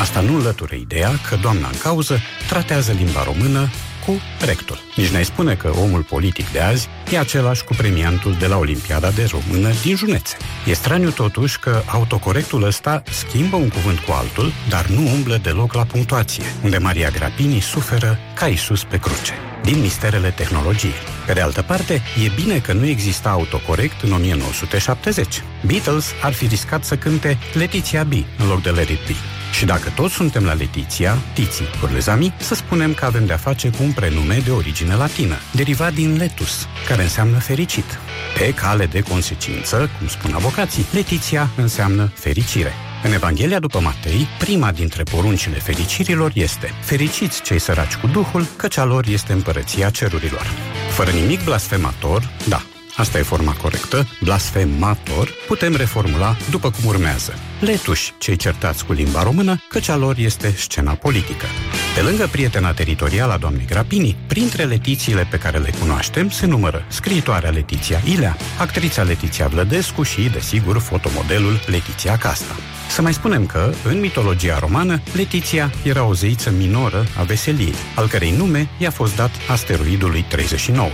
Asta nu înlătură ideea că doamna în cauză tratează limba română cu rectul. Nici n-ai spune că omul politic de azi e același cu premiantul de la Olimpiada de Română din Junețe. E straniu totuși că autocorectul ăsta schimbă un cuvânt cu altul, dar nu umblă deloc la punctuație, unde Maria Grapini suferă ca Isus pe cruce din misterele tehnologiei. Pe de altă parte, e bine că nu exista autocorect în 1970. Beatles ar fi riscat să cânte Letiția B în loc de Let It Be. Și dacă toți suntem la Letiția, Tiții, Urlezami, să spunem că avem de-a face cu un prenume de origine latină, derivat din letus, care înseamnă fericit. Pe cale de consecință, cum spun avocații, Letiția înseamnă fericire. În Evanghelia după Matei, prima dintre poruncile fericirilor este Fericiți cei săraci cu Duhul, căci a lor este împărăția cerurilor. Fără nimic blasfemator, da, asta e forma corectă, blasfemator, putem reformula după cum urmează. Letuși cei certați cu limba română, căci a lor este scena politică. Pe lângă prietena teritorială a doamnei Grapini, printre letițiile pe care le cunoaștem se numără scriitoarea Letiția Ilea, actrița Letiția Vlădescu și, desigur, fotomodelul Letiția Casta. Să mai spunem că, în mitologia romană, Letiția era o zeiță minoră a veseliei, al cărei nume i-a fost dat asteroidului 39.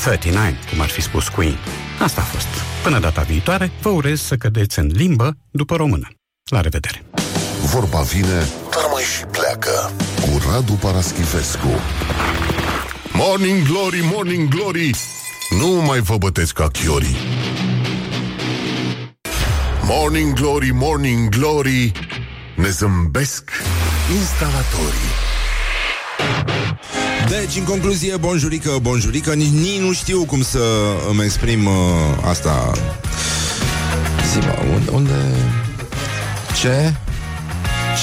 39, cum ar fi spus Queen. Asta a fost. Până data viitoare, vă urez să cădeți în limbă după română. La revedere! Vorba vine, dar mai și pleacă. Cu Radu Paraschivescu. Morning Glory, Morning Glory! Nu mai vă bătesc ca chiorii. Morning Glory, Morning Glory! Ne zâmbesc instalatorii. Deci, în concluzie, bonjurică, bonjurică Nici, nici nu știu cum să îmi exprim uh, asta Zi-mă, unde, unde... Ce?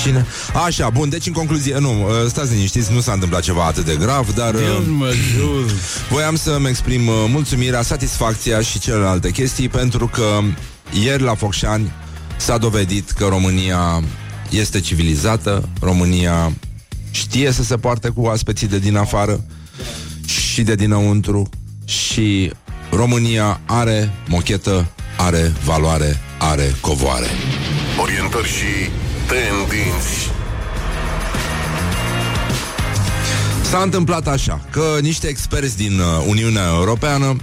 Cine? Așa, bun, deci în concluzie, nu, uh, stați liniștiți, nu s-a întâmplat ceva atât de grav, dar uh, (clears throat) voiam să-mi exprim uh, mulțumirea, satisfacția și celelalte chestii, pentru că ieri la Focșani s-a dovedit că România este civilizată, România știe să se poarte cu aspeții de din afară și de dinăuntru și România are mochetă, are valoare, are covoare. Orientări și tendinți. S-a întâmplat așa, că niște experți din uh, Uniunea Europeană,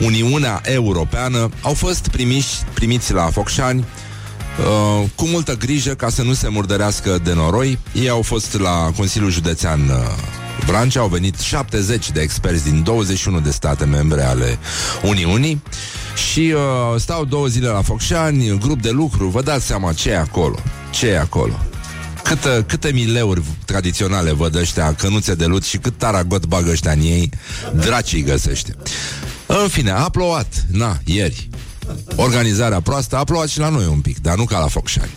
Uniunea Europeană, au fost primiși, primiți la Focșani uh, cu multă grijă ca să nu se murdărească de noroi. Ei au fost la Consiliul Județean uh, Vrancea, au venit 70 de experți din 21 de state membre ale Uniunii și uh, stau două zile la Focșani, grup de lucru, vă dați seama ce e acolo, ce e acolo. Câte, câte mileuri tradiționale văd ăștia, cănuțe de lut și cât taragot bagă ăștia în ei, dracii găsește. În fine, a plouat, na, ieri. Organizarea proastă a plouat și la noi un pic, dar nu ca la Focșani.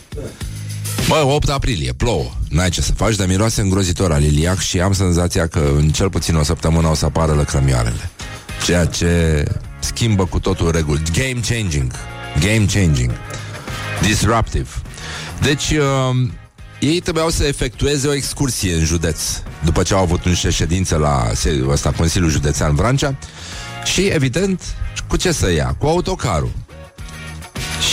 Bă, 8 aprilie, plouă. N-ai ce să faci, dar miroase îngrozitor aliliac și am senzația că în cel puțin o săptămână o să apară lăcrămioarele. Ceea ce schimbă cu totul reguli. Game changing. Game changing. Disruptive. Deci, uh, ei trebuiau să efectueze o excursie în județ după ce au avut un ședință la se- ăsta, Consiliul Județean Vrancea și, evident, cu ce să ia? Cu autocarul.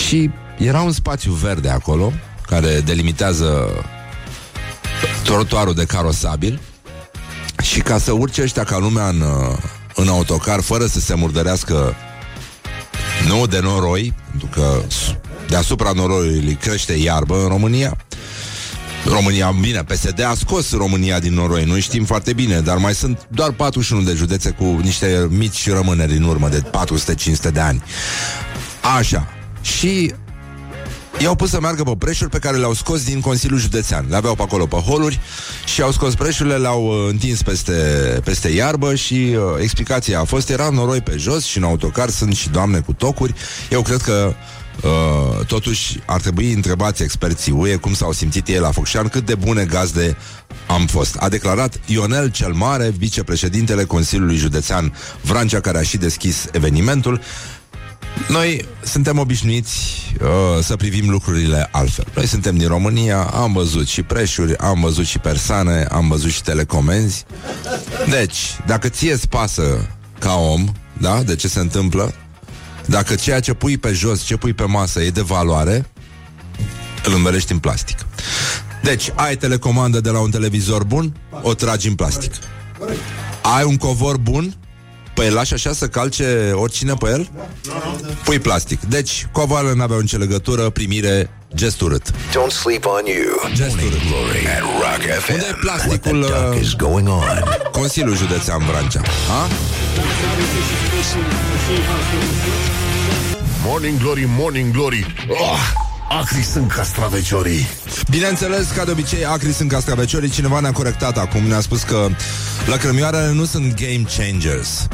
Și era un spațiu verde acolo care delimitează trotuarul de carosabil și ca să urce ăștia ca lumea în, uh, în autocar fără să se murdărească nu de noroi, pentru că deasupra noroiului crește iarbă în România, România, bine, PSD a scos România din noroi, nu știm foarte bine, dar mai sunt doar 41 de județe cu niște mici rămâneri în urmă de 400-500 de ani. Așa. Și i-au pus să meargă pe preșuri pe care le-au scos din Consiliul Județean. Le aveau pe acolo pe holuri și au scos preșurile, le-au uh, întins peste, peste iarbă și uh, explicația a fost, era noroi pe jos și în autocar sunt și doamne cu tocuri. Eu cred că Uh, totuși ar trebui întrebați experții UE cum s-au simțit ei la Focșan, cât de bune gazde am fost. A declarat Ionel cel Mare, vicepreședintele Consiliului Județean Vrancea, care a și deschis evenimentul. Noi suntem obișnuiți uh, să privim lucrurile altfel. Noi suntem din România, am văzut și preșuri, am văzut și persoane, am văzut și telecomenzi. Deci, dacă ție îți pasă ca om, da, de ce se întâmplă, dacă ceea ce pui pe jos, ce pui pe masă e de valoare, îl învelești în plastic. Deci, ai telecomandă de la un televizor bun, o tragi în plastic. Ai un covor bun, Păi lași așa să calce oricine pe el? Pui plastic. Deci, covoarele n-aveau nicio legătură, primire, gest urât. Don't sleep on you. Gest urât. Glory at Rock FM. Unde e What plasticul the duck uh, is going on? Consiliul Județean Vrancea? Ha? Morning Glory, Morning Glory oh, Acri sunt castraveciorii Bineînțeles, ca de obicei, acri sunt castraveciorii Cineva ne-a corectat acum, ne-a spus că Lăcrămioarele nu sunt game changers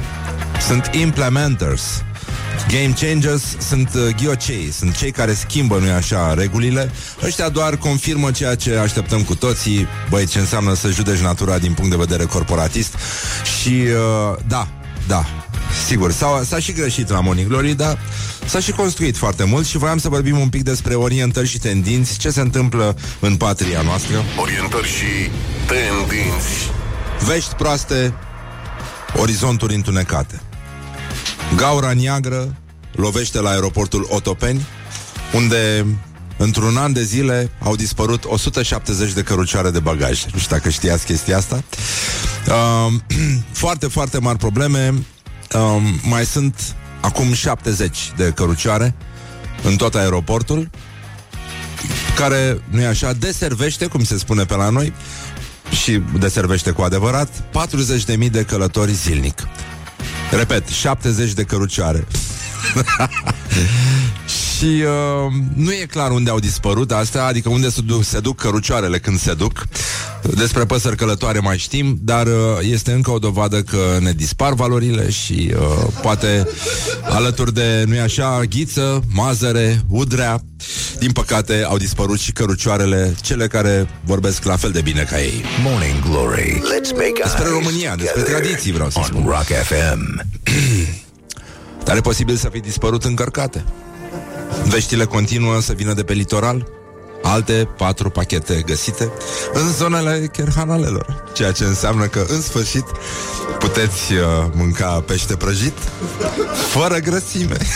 Sunt implementers Game changers sunt uh, ghiocei, sunt cei care schimbă, nu așa, regulile. Ăștia doar confirmă ceea ce așteptăm cu toții, băi, ce înseamnă să judeci natura din punct de vedere corporatist. Și, uh, da, da, sigur, s-a, s-a și greșit la Morning Glory, dar s-a și construit foarte mult și voiam să vorbim un pic despre orientări și tendinți, ce se întâmplă în patria noastră. Orientări și tendinți Vești proaste, orizonturi întunecate. Gaura neagră lovește la aeroportul Otopeni, unde într-un an de zile au dispărut 170 de cărucioare de bagaj. Nu știu dacă știați chestia asta. Uh, (clears throat) foarte, foarte mari probleme. Uh, mai sunt acum 70 de cărucioare în tot aeroportul care, nu e așa, deservește, cum se spune pe la noi, și deservește cu adevărat 40.000 de călători zilnic. Repet, 70 de cărucioare. (laughs) și uh, nu e clar unde au dispărut astea, adică unde se duc, se duc cărucioarele când se duc. Despre păsări călătoare mai știm, dar uh, este încă o dovadă că ne dispar valorile și uh, poate alături de, nu-i așa, ghiță, mazăre, udrea, din păcate au dispărut și cărucioarele, cele care vorbesc la fel de bine ca ei. Morning Glory. Let's make Despre eyes România, despre together tradiții vreau să on spun. Rock FM. Dar e posibil să fi dispărut încărcate. Veștile continuă să vină de pe litoral, alte patru pachete găsite în zonele cherhanalelor, ceea ce înseamnă că, în sfârșit, puteți uh, mânca pește prăjit fără grăsime. (laughs)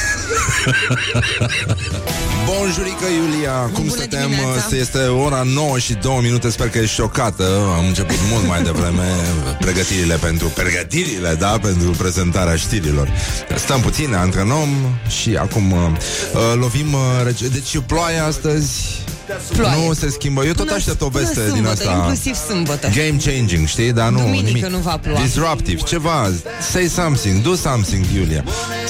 Bonjurică, Iulia! Cum Bună stătem? dimineața! Se Este ora 9 și 2 minute, sper că ești șocată. Am început mult mai devreme pregătirile pentru pregătirile, da, pentru prezentarea știrilor. Stăm puțin, ne antrenăm și acum uh, uh, lovim... Uh, rege- deci ploaia astăzi Ploaie. nu se schimbă. Eu tot Până- aștept o până veste din sâmbătă, asta. inclusiv sâmbătă. Game changing, știi? Dar nu Duminică nimic. nu va ploua. Disruptive, ceva. Say something, do something, Iulia.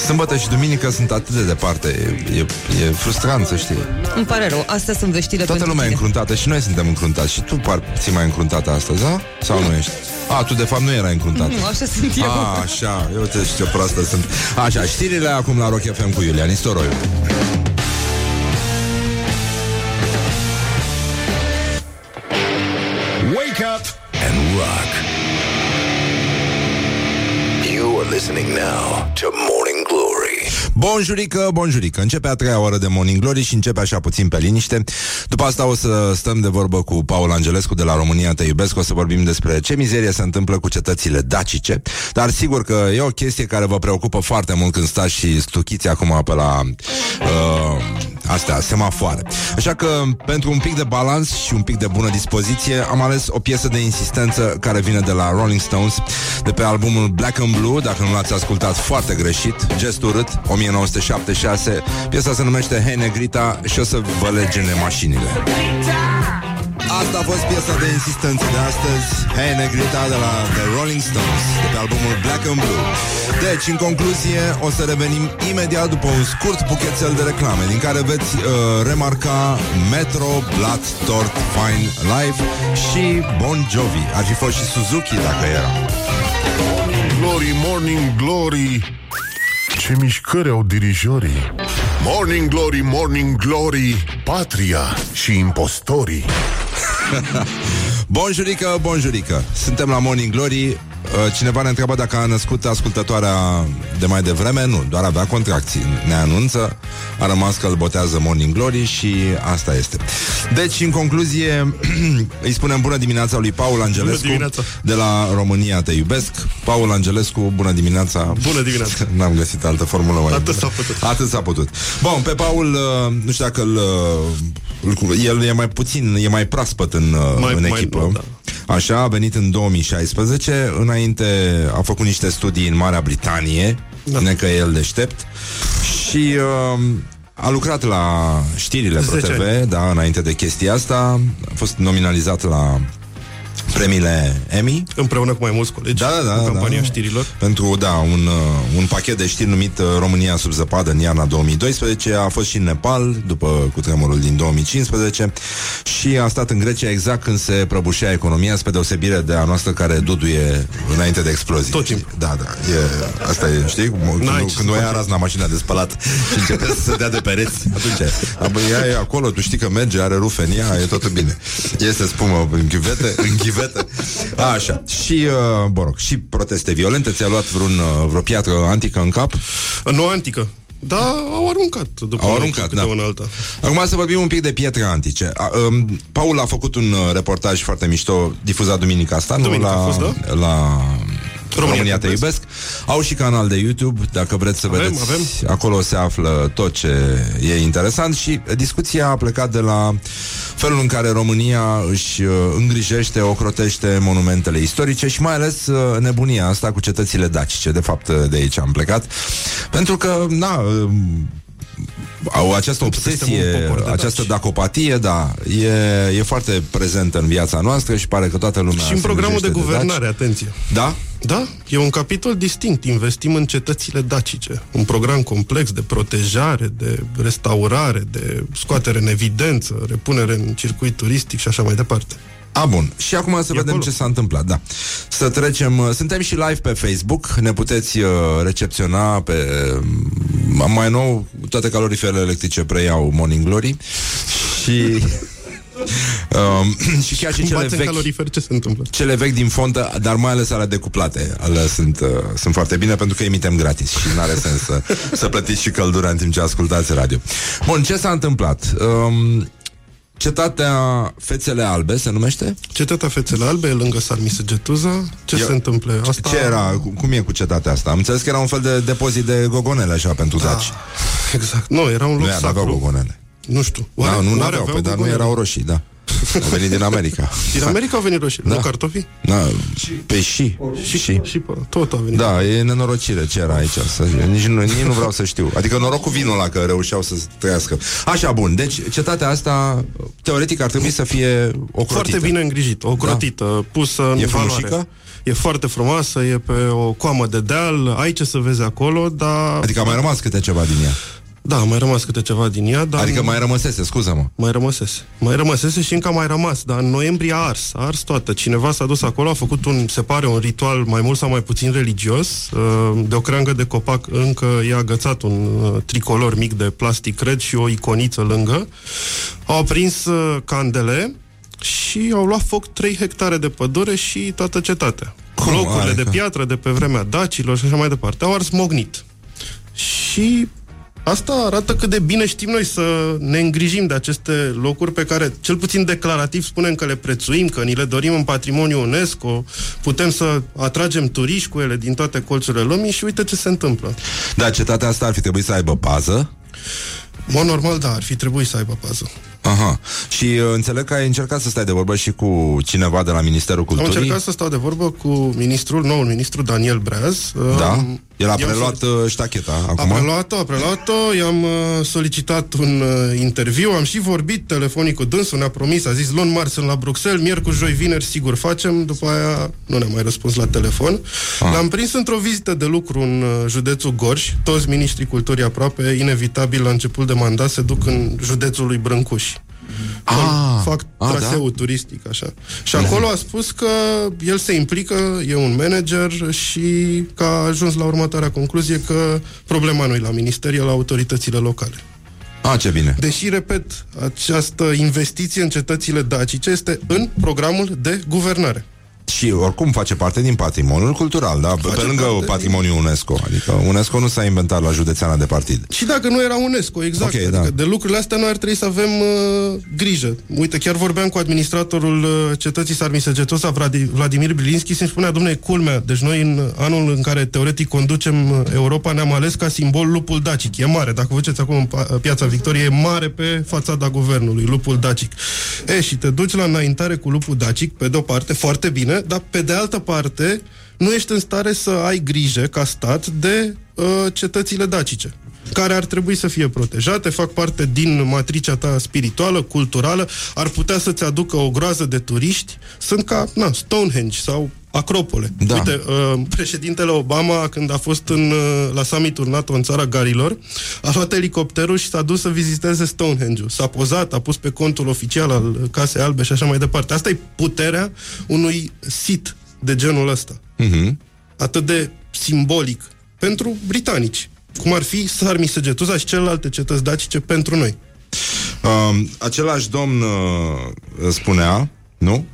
Sâmbătă și duminică sunt atât de departe. E, e, e frustrant, să știi. Îmi pare rău, astea sunt veștile Toată pentru lumea e tine. încruntată și noi suntem încruntați. Și tu par ții mai încruntată astăzi, da? Sau nu ești? A, tu de fapt nu erai încruntată. Nu, așa sunt eu. A, așa, eu te știu ce proastă sunt. Așa, știrile acum la Rock FM cu Iulia Nistoroiu. And rock. You are listening now to Morning Glory. Bonjurică, bonjurică Începe a treia oră de Morning Glory și începe așa puțin pe liniște După asta o să stăm de vorbă cu Paul Angelescu de la România Te Iubesc O să vorbim despre ce mizerie se întâmplă cu cetățile dacice Dar sigur că e o chestie care vă preocupă foarte mult Când stați și stuchiți acum pe la uh, astea, semafoare. Așa că pentru un pic de balans și un pic de bună dispoziție Am ales o piesă de insistență care vine de la Rolling Stones De pe albumul Black and Blue Dacă nu l-ați ascultat foarte greșit Gest urât, 1976 Piesa se numește Hey Negrita și o să vă legene mașinile Asta a fost piesa de insistență de astăzi. Hey Negrita de la The Rolling Stones De pe albumul Black and Blue. Deci, în concluzie, o să revenim imediat După un scurt buchețel de reclame Din care veți uh, remarca Metro, Blood, Tort, Fine, Live Și Bon Jovi. Ar fi fost și Suzuki dacă era. Glory, morning glory. Ce mișcări au dirijorii. Morning glory, morning glory Patria și impostorii (laughs) Bonjurică, bonjurică Suntem la Morning Glory Uh, Cineva ne întreabă dacă a născut ascultătoarea de mai devreme Nu, doar avea contracții Ne anunță, a rămas că îl botează Morning Glory Și asta este Deci, în concluzie (clears throat) Îi spunem bună dimineața lui Paul Angelescu dimineața. De la România Te Iubesc Paul Angelescu, bună dimineața Bună dimineața. (laughs) N-am găsit altă formulă mai Atât bună. s-a putut. Atât s-a putut Bun, pe Paul, uh, nu știu dacă îl, uh, îl El e mai puțin, e mai proaspăt în, uh, Mai- în mai echipă nou, da. Așa, a venit în 2016 Înainte a făcut niște studii în Marea Britanie Da. Necă e el deștept Și uh, a lucrat la știrile 10 ProTV ani. Da, înainte de chestia asta A fost nominalizat la premiile Emmy Împreună cu mai mulți colegi da, da, da, În campania da. știrilor Pentru, da, un, uh, un pachet de știri numit uh, România sub zăpadă în iarna 2012 A fost și în Nepal, după cutremurul din 2015 Și a stat în Grecia exact când se prăbușea economia Spre deosebire de a noastră care duduie înainte de explozie Tot timpul. Da, da, e, asta e, știi? Când, N-ai când, ce când o să ia faci. razna mașina de spălat Și începe să se dea de pereți Atunci, abă, ea e acolo, tu știi că merge Are rufe în ea, e totul bine Este spumă în ghivete, în ghivete Așa, și, uh, mă rog, și proteste violente Ți-a luat vreun, uh, vreo piatră antică în cap? Nu antică Da, au aruncat după Au un aruncat, câte da. una alta Acum să vorbim un pic de pietre antice. A, um, Paul a făcut un uh, reportaj foarte mișto, difuzat duminica asta, nu? Duminică La, a fost, da? la România, România te Te iubesc. Au și canal de YouTube, dacă vreți să Avem, vedeți. avem. Acolo se află tot ce e interesant și discuția a plecat de la felul în care România își uh, îngrijește, ocrotește monumentele istorice și mai ales uh, nebunia asta cu cetățile dacice. De fapt, uh, de aici am plecat. Pentru că, na, uh, au această Pentru că suntem obsesie, un popor de această daci. dacopatie, da, e, e foarte prezentă în viața noastră și pare că toată lumea Și în se programul de îngrijește guvernare, daci. atenție Da? Da, e un capitol distinct. Investim în cetățile dacice. Un program complex de protejare, de restaurare, de scoatere în evidență, repunere în circuit turistic și așa mai departe. A, bun. Și acum să E vedem acolo. ce s-a întâmplat, da. Să trecem... uh, Suntem și live pe Facebook, ne puteți uh, recepționa pe... Uh, mai nou, toate caloriferele electrice preiau Morning Glory și... (laughs) Um, (clears throat) și chiar și Când cele bați în vechi calorifer, ce se întâmplă? cele vechi din fontă, dar mai ales alea decuplate. Alea sunt, uh, sunt foarte bine pentru că emitem gratis și nu are sens să, (laughs) să plătiți și căldura în timp ce ascultați radio. Bun, ce s-a întâmplat? Um, cetatea Fețele Albe se numește? Cetatea Fețele Albe e lângă Sarmisegetuza. Ce Eu- se întâmplă? Asta... Ce era? Cu- Cum e cu cetatea asta? Am înțeles că era un fel de depozit de gogonele așa pentru daci. Exact. Nu, era un Nu loc era, aveau sacru. gogonele. Nu știu. Da, nu oare aveau, păi, dar nu gogonele? erau roșii, da. Au venit din America. (laughs) Din America au venit roșii, Da. nu cartofii? Da, pe și. Și, și, și pe, tot au venit. Da, e nenorocire ce era aici să, nici, nu, nici nu vreau să știu Adică noroc cu vinul ăla că reușeau să trăiască Așa, bun, deci cetatea asta Teoretic ar trebui să fie ocrotită Foarte bine îngrijită, ocrotită, da. pusă în E valoare. frumușică? E foarte frumoasă, e pe o coamă de deal, ai ce să vezi acolo, dar... Adică a mai rămas câte ceva din ea Da, mai rămas câte ceva din ea, dar... Adică mai rămăsese, scuză-mă Mai rămăsese. Mai rămăsese și încă a mai rămas, dar în noiembrie a ars, a ars toată. Cineva s-a dus acolo, a făcut un, se pare, un ritual mai mult sau mai puțin religios. uh, De o creangă de copac încă i-a agățat un uh, tricolor mic de plastic, cred, și o iconiță lângă. Au aprins uh, candele și au luat foc 3 hectare de pădure și toată cetatea. Cum? Blocurile de Adică? piatră de pe vremea dacilor și așa mai departe. Au ars mognit. Și asta arată cât de bine știm noi să ne îngrijim de aceste locuri pe care, cel puțin declarativ, spunem că le prețuim, că ni le dorim în patrimoniu UNESCO, putem să atragem turiști cu ele din toate colțurile lumii și uite ce se întâmplă. Da, cetatea asta ar fi trebuit să aibă pază Mă, normal, da, ar fi trebuit să aibă pază. Aha. Aha. Și uh, înțeleg că ai încercat să stai de vorbă și cu cineva de la Ministerul Am Culturii. încercat să stau de vorbă cu ministrul, noul ministru Daniel Breaz. Da? Um, El a i-am preluat solicit- uh, ștacheta A acum? preluat-o, a preluat-o, i-am uh, solicitat un uh, interviu, am și vorbit telefonic cu dânsul, ne-a promis, a zis luni marți sunt la Bruxelles, miercuri, joi, vineri, sigur facem, după aia nu ne-a mai răspuns la telefon. Ah. L-am prins într-o vizită de lucru în uh, județul Gorj, toți ministrii culturii aproape, inevitabil la început de mandat, se duc în județul lui Brâncuș. Ah, fac ah, traseul turistic, așa. Și acolo a spus că el se implică, e un manager și că a ajuns la următoarea concluzie că problema nu e la minister, e la autoritățile locale. A, ce bine. Deși, repet, această investiție în cetățile dacice este în programul de guvernare. Și oricum face parte din patrimoniul cultural, da? Pe Face lângă parte patrimoniul UNESCO. Adică UNESCO nu s-a inventat la județeana de partid. Și dacă nu era UNESCO, exact. Ok, adică da. de lucrurile astea noi ar trebui să avem uh, grijă. Uite, chiar vorbeam cu administratorul uh, cetății Sarmisegetosa, Vladi- Vladimir Bilinski, și îmi spunea, domnule, culmea, deci noi în anul în care teoretic conducem uh, Europa ne-am ales ca simbol lupul dacic. E mare, dacă vă duceți acum în pa- piața Victoriei, e mare pe fațada guvernului, lupul dacic. E, și te duci la înaintare cu lupul dacic, pe de-o parte, foarte bine, dar pe de altă parte, nu ești în stare să ai grijă ca stat de uh, cetățile dacice care ar trebui să fie protejate, fac parte din matricea ta spirituală, culturală, ar putea să-ți aducă o groază de turiști, sunt ca na, Stonehenge sau Acropole. Da. Uite, uh, președintele Obama, când a fost în, uh, la summitul NATO în țara Garilor, a luat elicopterul și s-a dus să viziteze Stonehenge-ul. S-a pozat, a pus pe contul oficial al Casei Albe și așa mai departe. Asta e puterea unui sit de genul ăsta Mhm. atât de simbolic pentru britanici, cum ar fi Sarmisegetuza și celelalte cetăți dacice pentru noi. Uh, același domn uh, spunea, nu?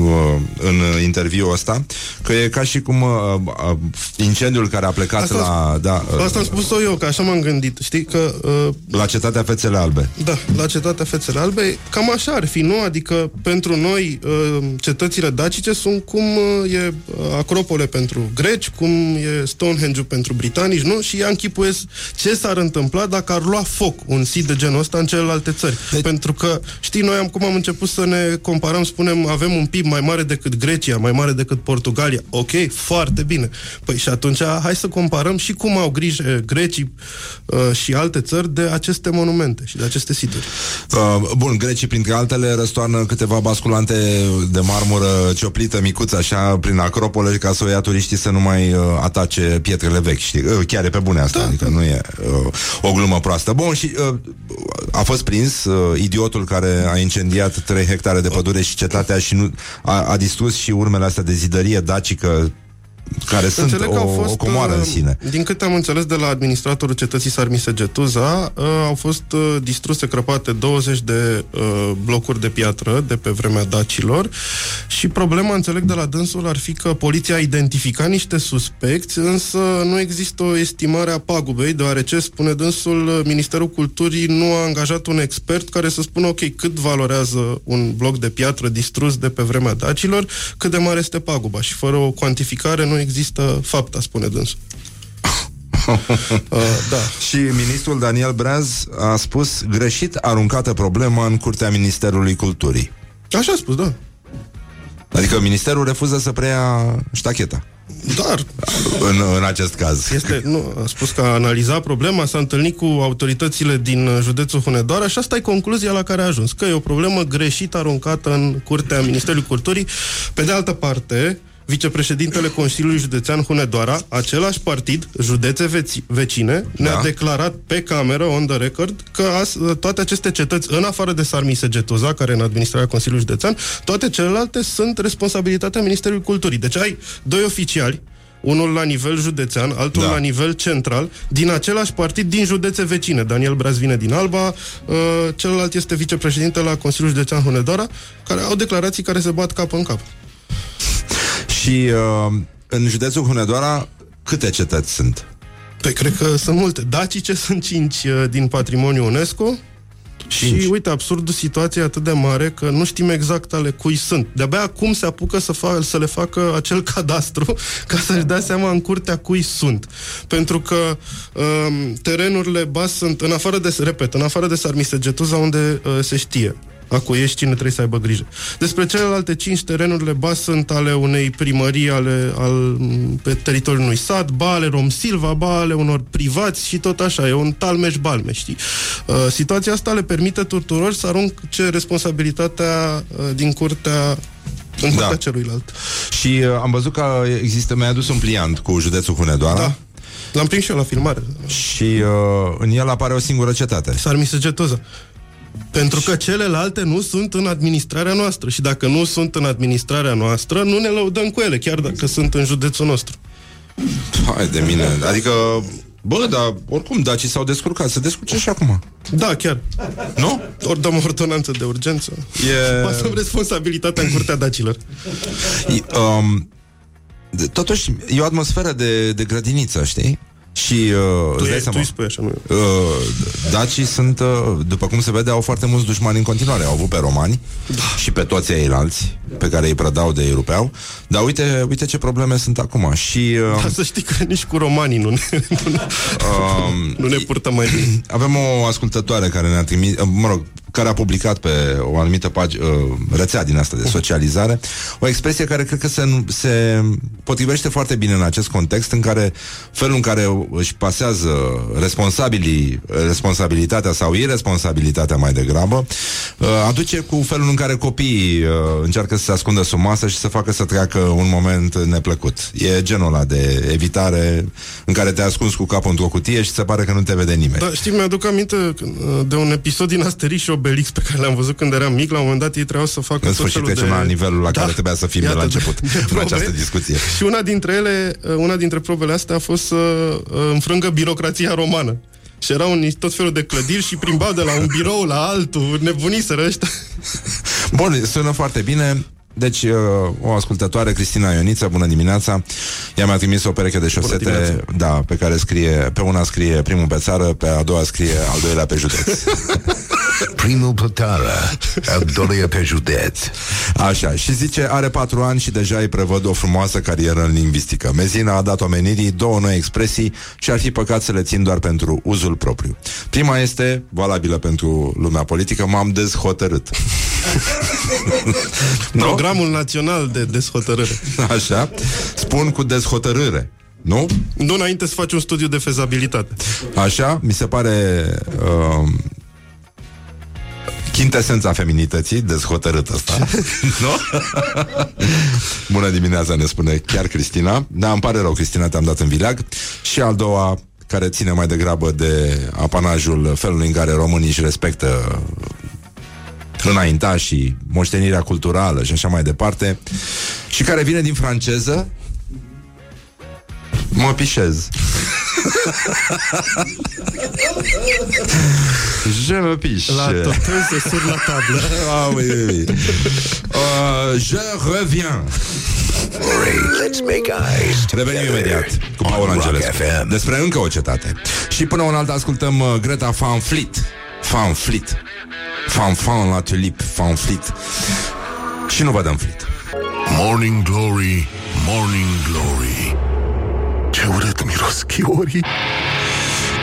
Uh, în interviul ăsta, că e ca și cum uh, uh, incendiul care a plecat Asta- la, da, uh, Asta am spus-o eu, că așa m-am gândit. Știi că uh, la cetatea Fețele Albe. Da, la cetatea Fețele Albe, cam așa ar fi, nu? Adică pentru noi uh, cetățile dacice sunt cum uh, e uh, Acropole pentru greci, cum e Stonehenge pentru britanici, nu? Și ea închipuiesc ce s-ar întâmpla dacă ar lua foc un sit de genul ăsta în celelalte țări. Deci... Pentru că, știi, noi am, cum am început să ne comparăm, spunem, avem un PIB mai mare decât Grecia, mai mare decât Portugalia. Ok, foarte bine. Păi și atunci hai să comparăm și cum au grijă grecii uh, și alte țări de aceste monumente și de aceste situri. Uh, bun, grecii, printre altele, răstoarnă câteva basculante de marmură cioplită, micuță, așa, prin acropole, ca să o ia turiștii să nu mai uh, atace pietrele vechi, știi? Uh, chiar e pe bune asta, da, adică nu e uh, o glumă proastă. Bun, și uh, a fost prins uh, idiotul care a incendiat 3 hectare de pădure și cetatea și nu, a, a distrus și urmele astea de zidărie dacică care sunt Înțeleg o, că au fost, o comoară în uh, sine. Din câte am înțeles de la administratorul cetății Sarmisegetuza, uh, au fost uh, distruse, crăpate 20 de uh, blocuri de piatră de pe vremea dacilor și problema, înțeleg de la dânsul, ar fi că poliția a identificat niște suspecți, însă nu există o estimare a pagubei, deoarece, spune dânsul, uh, Ministerul Culturii nu a angajat un expert care să spună, ok, cât valorează un bloc de piatră distrus de pe vremea dacilor, cât de mare este paguba și fără o cuantificare nu există fapta, spune dânsul. (laughs) Uh, da. Și ministrul Daniel Breaz a spus greșit aruncată problema în curtea Ministerului Culturii. Așa a spus, da. Adică ministerul refuză să preia ștacheta. Dar În, în acest caz. este, nu, a spus că a analizat problema, s-a întâlnit cu autoritățile din uh, județul Hunedoara și asta e concluzia la care a ajuns, că e o problemă greșit aruncată în curtea Ministerului Culturii. Pe de altă parte, vicepreședintele Consiliului Județean Hunedoara, același partid, județe veți, vecine, ne-a Da. declarat pe cameră, on the record, că as, toate aceste cetăți, în afară de Sarmisegetuza, care e în administrarea Consiliului Județean, toate celelalte sunt responsabilitatea Ministerului Culturii. Deci ai doi oficiali, unul la nivel județean, altul Da. la nivel central, din același partid, din județe vecine. Daniel Braz vine din Alba, uh, celălalt este vicepreședinte la Consiliul Județean Hunedoara, care au declarații care se bat cap în cap. Și uh, în județul Hunedoara câte cetăți sunt? Păi cred că sunt multe. Dacice sunt cinci uh, din patrimoniul UNESCO, Cinci. Și uite, absurdul situației e atât de mare că nu știm exact ale cui sunt. De-abia acum se apucă să, fa- să le facă acel (laughs) cadastru ca să-și dea seama în curtea cui sunt. Pentru că um, terenurile bas sunt, în afară de, repet, în afară de Sarmisegetuza, unde uh, se știe a cui ești, cine trebuie să aibă grijă. Despre celelalte cinci terenurile ba sunt ale unei primării ale, al, pe teritoriul unui sat, ba ale Rom Silva, ba ale unor privați și tot așa, e un talmeș-balme, știi? Uh, situația asta le permite tuturor să arunce responsabilitatea uh, din curtea în curtea Da. celuilalt. Și uh, am văzut că există, mi-a adus un pliant cu județul Hunedoara Da. L-am prins și eu la filmare. și uh, în el apare o singură cetate. Sarmisegetoza. Pentru că celelalte nu sunt în administrarea noastră și dacă nu sunt în administrarea noastră, nu ne lăudăm cu ele, chiar dacă sunt în județul nostru. Hai de mine, adică... Bă, dar oricum dacii s-au descurcat, se descurce și acum. Da, chiar. Nu? Ori dăm o ordonanță de urgență. E... Pasăm responsabilitatea în curtea dacilor. E, um, de- totuși, e o atmosferă de, de grădiniță, știi? Și uh, Tu, îți dai e, tu seama, îi spui așa, nu eu. uh, dacii sunt, uh, după cum se vede, au foarte mulți dușmani în continuare. Au avut pe romani Da. și pe toți ceilalți pe care îi prădau de îi rupeau. Dar uite, uite ce probleme sunt acum. Și uh, Dar să știi că nici cu romanii nu ne, (laughs) nu ne, um, nu ne purtăm mai bine. (coughs) Avem o ascultătoare care ne-a trimis, uh, mă rog, care a publicat pe o anumită pagi, uh, rețea din asta de socializare, o expresie care cred că se, se potrivește foarte bine în acest context, în care felul în care își pasează responsabilii, responsabilitatea sau irresponsabilitatea mai degrabă, uh, aduce cu felul în care copiii uh, încearcă să se ascundă sub masă și să facă să treacă un moment neplăcut. E genul ăla de evitare în care te ascunzi cu capul într-o cutie și se pare că nu te vede nimeni. Da, știi, mi-aduc aminte uh, de un episod din Asterix și Obelix pe care l-am văzut când eram mic. La un moment dat ei trebuiau să facă În tot sfârșit felul trecem de... la nivelul la care trebuia să fim de la Iată, început în probe. această discuție. Și una dintre ele, uh, una dintre probele astea a fost să uh, înfrângă birocrația romană. Și erau în tot felul de clădiri și plimbau de la un birou la altul, nebuniseră ăștia. (laughs) Bun, sună foarte bine. Deci, uh, o ascultătoare, Cristina Ioniță, bună dimineața. Ea mi-a trimis o pereche de șosete, dimineața. da, pe care scrie, pe una scrie primul pe țară, pe a doua scrie al doilea pe județ. (laughs) Primul pe țară, al doilea pe județ. Așa, și zice, are patru ani și deja îi prevăd o frumoasă carieră în lingvistică. Mezina a dat omenirii două noi expresii și ar fi păcat să le țin doar pentru uzul propriu. Prima este, valabilă pentru lumea politică, m-am dezhotărât. Nu? (laughs) Programul Național de Deshotărâre. Așa, spun cu dezhotărâre. Nu? Nu înainte să faci un studiu de fezabilitate. Așa, mi se pare uh, chintesența feminității, dezhotărât ăsta. (laughs) nu? Bună dimineața, ne spune chiar Cristina. Da, îmi pare rău, Cristina, te-am dat în vileag. Și al doua, care ține mai degrabă de apanajul felului în care românii își respectă înaintașii, moștenirea culturală și așa mai departe, și care vine din franceză, mă pișez. (laughs) Je me piche. La toteze sur la tablă. (laughs) Ah, oui, oui, oui. Uh, je reviens. Glory, let's make eyes Revenim together imediat cu Paul on Rock Angelescu FM. Despre încă o cetate Și până un alt ascultăm uh, Greta Van Fleet Van Fleet Fan fan la tulip Van Fleet Și nu vă dăm Fleet Morning Glory, Morning Glory. Ce urât miros chiorii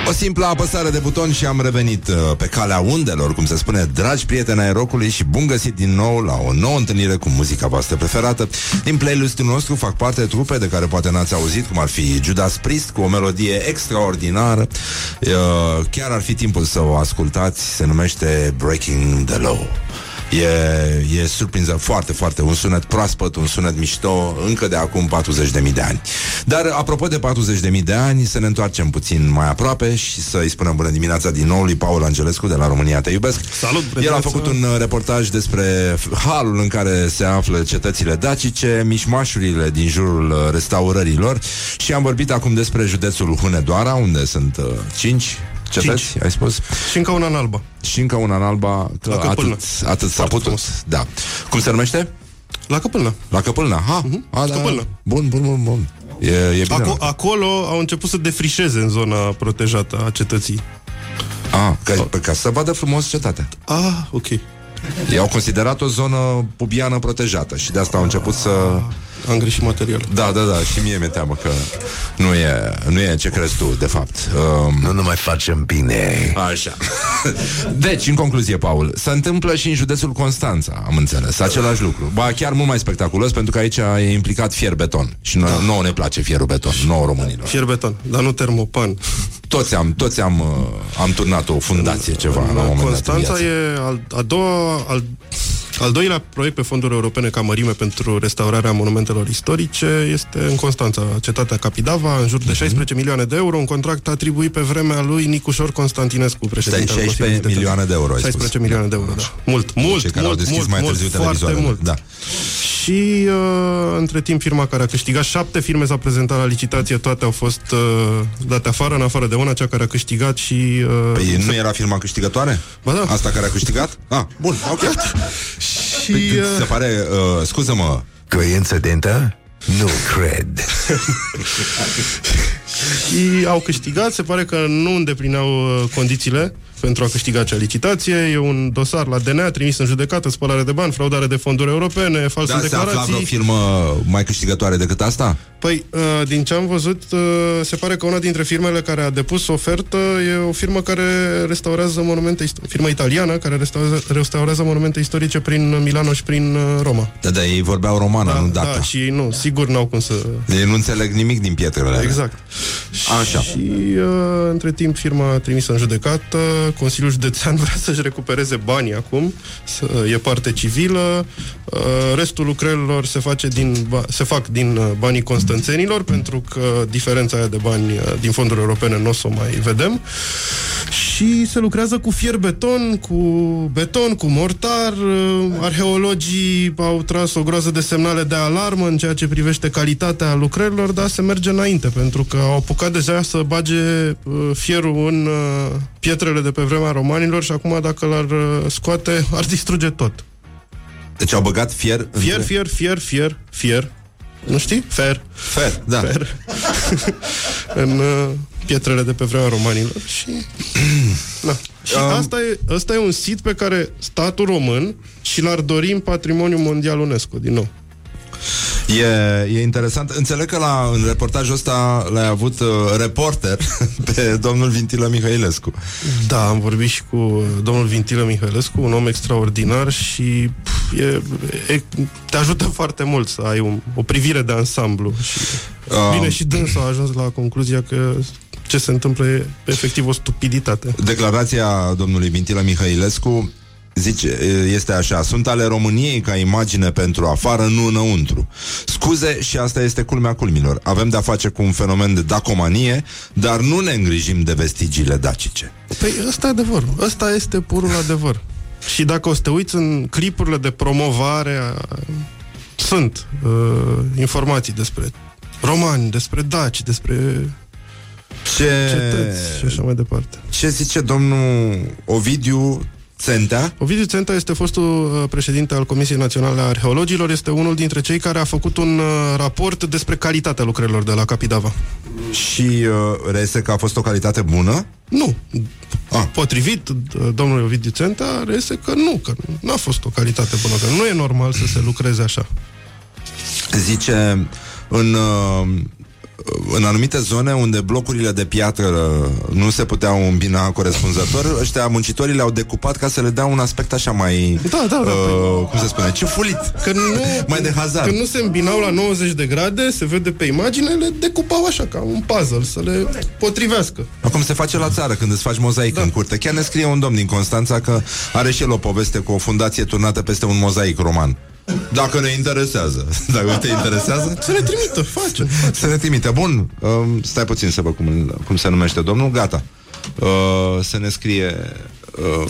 O simplă apăsare de buton și am revenit uh, pe calea undelor, cum se spune, dragi prieteni ai rockului și bun găsit din nou la o nouă întâlnire cu muzica voastră preferată. Din playlistul nostru fac parte trupe de care poate n-ați auzit, cum ar fi Judas Priest, cu o melodie extraordinară. Uh, chiar ar fi timpul să o ascultați, se numește Breaking the Law. E, e surprinză foarte, foarte Un sunet proaspăt, un sunet mișto Încă de acum 40.000 de ani. Dar apropo de 40.000 de ani Să ne întoarcem puțin mai aproape Și să-i spunem bună dimineața din nou lui Paul Angelescu De la România Te Iubesc. Salut, El a făcut un uh, reportaj despre halul în care se află cetățile dacice Mișmașurile din jurul uh, restaurărilor Și am vorbit acum despre județul Hunedoara Unde sunt uh, 5 ce Cinci. Ai spus? Și încă una în alba. Și încă una în alba, că La atât, atât s-a putut. Frumos. Da. Cum se numește? La Căpâlna. La Căpâlna, ha. Uh-huh. A, da. Căpâlna. Bun, bun, bun, bun. E, e bine, Aco- acolo au început să defrișeze în zona protejată a cetății. Ah, ca, oh. ca să vadă frumos cetatea. Ah, ok. I-au considerat o zonă pubiană protejată și de asta au început să... Ah am greșit material. Da, da, da, și mie mi-e teamă că nu e, nu e ce crezi tu, de fapt. Um, Nu ne mai facem bine. Așa. Deci, în concluzie, Paul, se întâmplă și în județul Constanța, am înțeles, același lucru. Ba, chiar mult mai spectaculos, pentru că aici e implicat fier beton. Și nouă, nouă ne place fierul beton, nouă românilor. Fier beton, dar nu termopan. Toți am, toți am, uh, am turnat o fundație ceva la un moment dat. în Constanța viață. e al, a doua, al, al doilea proiect pe fonduri europene ca mărime pentru restaurarea monumentelor istorice este în Constanța, cetatea Capidava, în jur Mhm. de 16 milioane de euro, un contract atribuit pe vremea lui Nicușor Constantinescu, președintele Stai, 16 Consiliului Județean. milioane de euro, ai 16 spus. milioane de euro, da. Mult, mult, Cei care mult, au deschis mult, mai mult, târziu foarte televizoarele. mult. Da. Și uh, între timp firma care a câștigat șapte firme s-a prezentat la licitație, toate au fost uh, date afară, în afară de una, cea care a câștigat și... Uh, Păi nu era firma câștigătoare? Ba da. Asta care a câștigat? Ah, bun, ok. (laughs) și Păi, uh, Se pare, uh, scuză-mă, Coincidentă? Nu cred. și au câștigat, se pare că nu îndeplineau uh, condițiile pentru a câștiga acea licitație. E un dosar la DNA trimis în judecată, spălare de bani, fraudare de fonduri europene, fals da, în se afla vreo declarații. firmă mai câștigătoare decât asta? Păi, uh, din ce am văzut, uh, se pare că una dintre firmele care a depus ofertă e o firmă care restaurează monumente, isto- firmă italiană care restaurează, restaurează monumente istorice prin Milano și prin uh, Roma. Da, da, ei vorbeau romană, nu data. da, și ei nu, sigur n-au cum să... Ei nu înțeleg nimic din pietrele alea. Exact. Așa. Și uh, între timp firma a trimis în judecată, Consiliul Județean (laughs) vrea să-și recupereze banii acum, să, e parte civilă, uh, restul lucrărilor se, face din, ba- se fac din uh, banii constanțenilor, pentru că diferența aia de bani uh, din fonduri europene nu o să o mai vedem. Și se lucrează cu fier beton, cu beton, cu mortar. uh, Arheologii au tras o groază de semnale de alarmă în ceea ce privește calitatea lucrărilor, dar se merge înainte, pentru că au apucat deja să bage uh, fierul în uh, pietrele de pe vremea romanilor și acum dacă l-ar uh, scoate, ar distruge tot. Deci au băgat fier Fier, între... fier, fier, fier, fier. Nu știi? Fer. Fer, da. Fer. (laughs) în uh, pietrele de pe vremea romanilor și... (clears throat) Na. Și Um, asta, e, asta e un sit pe care statul român și l-ar dori în patrimoniu mondial UNESCO, din nou. E, e interesant. Înțeleg că la, în reportajul ăsta l-ai avut uh, reporter (laughs) pe domnul Vintilă Mihailescu. Da, am vorbit și cu uh, domnul Vintilă Mihailescu, un om extraordinar și pf, e, e, te ajută foarte mult să ai un, o privire de ansamblu. Și, Um. bine, și dânsul a ajuns la concluzia că ce se întâmplă e efectiv o stupiditate. Declarația domnului Vintilă Mihailescu Zice, este așa, sunt ale României ca imagine pentru afară, nu înăuntru. Scuze, și asta este culmea culmilor. Avem de-a face cu un fenomen de dacomanie, dar nu ne îngrijim de vestigiile dacice. Păi ăsta e adevăr. Ăsta este purul adevăr. Și dacă o să te uiți în clipurile de promovare, a... sunt uh, informații despre romani, despre daci, despre Ce, cetăți și așa mai departe. ce zice domnul Ovidiu Țentea? Ovidiu Țenta este fostul uh, președinte al Comisiei Naționale a Arheologilor, este unul dintre cei care a făcut un uh, raport despre calitatea lucrărilor de la Capidava. Și uh, reiese că a fost o calitate bună? Nu. Ah. Potrivit uh, domnului Ovidiu Țenta, reiese că nu, că nu a fost o calitate bună, că nu e normal să se lucreze așa. Zice, în, uh, în anumite zone unde blocurile de piatră nu se puteau îmbina corespunzător, ăștia muncitorii le-au decupat ca să le dea un aspect așa mai... Da, da, da, Uh, cum se spune? Ciufulit. Că nu, Mai de hazard. Că nu se îmbinau la 90 de grade, se vede pe imagine, le decupau așa, ca un puzzle, să le potrivească. Acum se face la țară când îți faci mozaic da. în curte. Chiar ne scrie un domn din Constanța că are și el o poveste cu o fundație turnată peste un mozaic roman. Dacă ne interesează. (laughs) Dacă te interesează, Să ne trimită, facem. facem. să ne trimite. Bun, um, stai puțin să văd cum, cum se numește domnul. Gata. Uh, să ne scrie... Uh,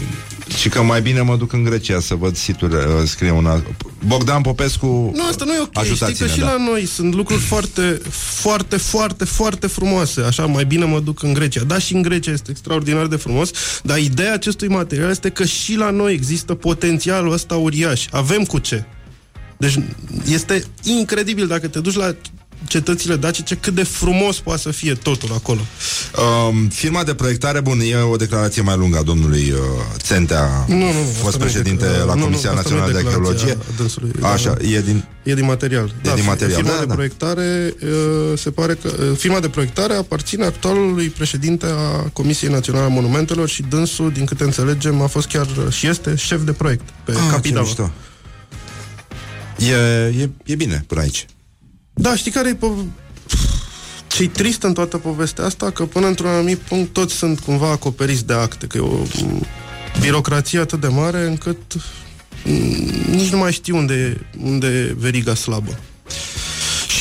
și că mai bine mă duc în Grecia să văd situri, uh, scrie una. Bogdan Popescu Nu, asta nu e ok. Știi Ajutați-ne, că și da. la noi sunt lucruri foarte, foarte, foarte, foarte frumoase. Așa, mai bine mă duc în Grecia. Da, și în Grecia este extraordinar de frumos, dar ideea acestui material este că și la noi există potențialul ăsta uriaș. Avem cu ce. Deci este incredibil dacă te duci la cetățile dacice cât de frumos poate să fie totul acolo. Um, firma de proiectare, bun, e o declarație mai lungă a domnului uh, Țentea, Nu, nu, nu, fost asta nu e președinte decla- la nu, nu, Comisia asta nu e Națională de declarația Arheologie. dânsului, Așa, da. e din... E din material. Da, din material, Firma da, de da. proiectare uh, se pare că uh, firma de proiectare aparține actualului președinte a Comisiei Naționale a Monumentelor și dânsul, din câte înțelegem, a fost chiar uh, și este șef de proiect pe Ah, ce Capitala. Mișto. E, e, e bine până aici. Da, știi care e po- ce trist în toată povestea asta? Că până într-un anumit punct toți sunt cumva acoperiți de acte, că e o m, birocrație atât de mare încât m, nici nu mai știu unde, unde e veriga slabă.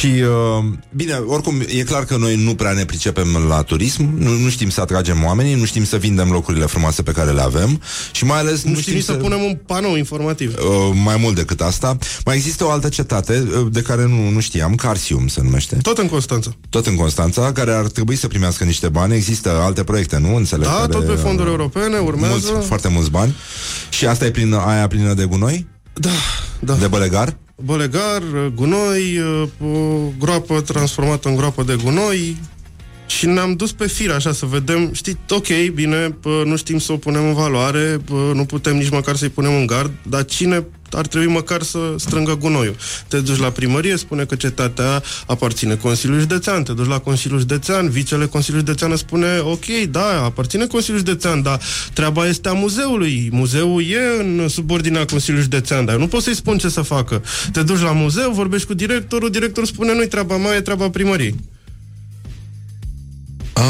Și, uh, bine, oricum, e clar că noi nu prea ne pricepem la turism, nu, nu știm să atragem oamenii, nu știm să vindem locurile frumoase pe care le avem și mai ales Nu știu nici să punem un panou informativ. Uh, mai mult decât asta. Mai există o altă cetate uh, de care nu, nu știam, Carsium se numește. Tot în Constanța. Tot în Constanța, care ar trebui să primească niște bani. Există alte proiecte, nu? Înțeleg. Da, care, tot pe fonduri uh, europene, urmează. Mulți, foarte mulți bani. Și asta e plină, aia plină de gunoi? Da, da. De bălegar? Bălegar, gunoi, o groapă transformată în groapă de gunoi și ne-am dus pe fir așa să vedem, știi, ok, bine, pă, nu știm să o punem în valoare, pă, nu putem nici măcar să-i punem în gard, dar cine ar trebui măcar să strângă gunoiul? Te duci la primărie, spune că cetatea aparține Consiliului Județean, te duci la Consiliul Județean, vicele Consiliului Județean îți spune, ok, da, aparține Consiliul Județean, dar treaba este a muzeului. Muzeul e în subordinea Consiliului Județean, dar eu nu poți să-i spun ce să facă. Te duci la muzeu, vorbești cu directorul, directorul spune, nu-i treaba mea, e treaba primăriei. Ah,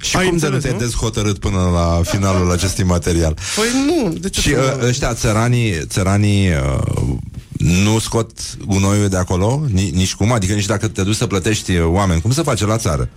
și Ai cum de nu înțeles, te-ai nu? dezhotărât până la finalul acestui material? Păi nu, de ce Și să uh, mă- ăștia țăranii, țăranii uh, nu scot gunoiul de acolo? Ni, nici cum? Adică nici dacă te duci să plătești uh, oameni, cum se face la țară?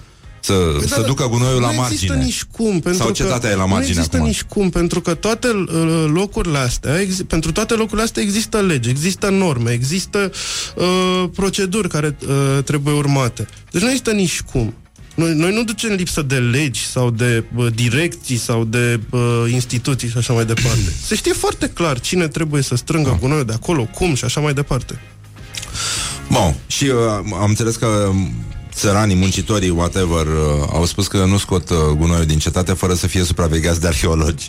Să, Păi să da, ducă gunoiul la nu există margine. nici cum, pentru Sau că cetatea e la margine Nu există acum. nici cum, pentru că toate uh, locurile astea, ex- pentru toate locurile astea există legi, există norme, există uh, proceduri care uh, trebuie urmate. Deci nu există nici cum. Noi, noi nu ducem lipsă de legi sau de uh, direcții sau de uh, instituții și așa mai departe. (clears throat) Se știe foarte clar cine trebuie să strângă gunoiul de acolo, cum și așa mai departe. Bun, și uh, am înțeles că um, țăranii, muncitorii, whatever, uh, au spus că nu scot uh, gunoiul din cetate fără să fie supravegheați de arheologi.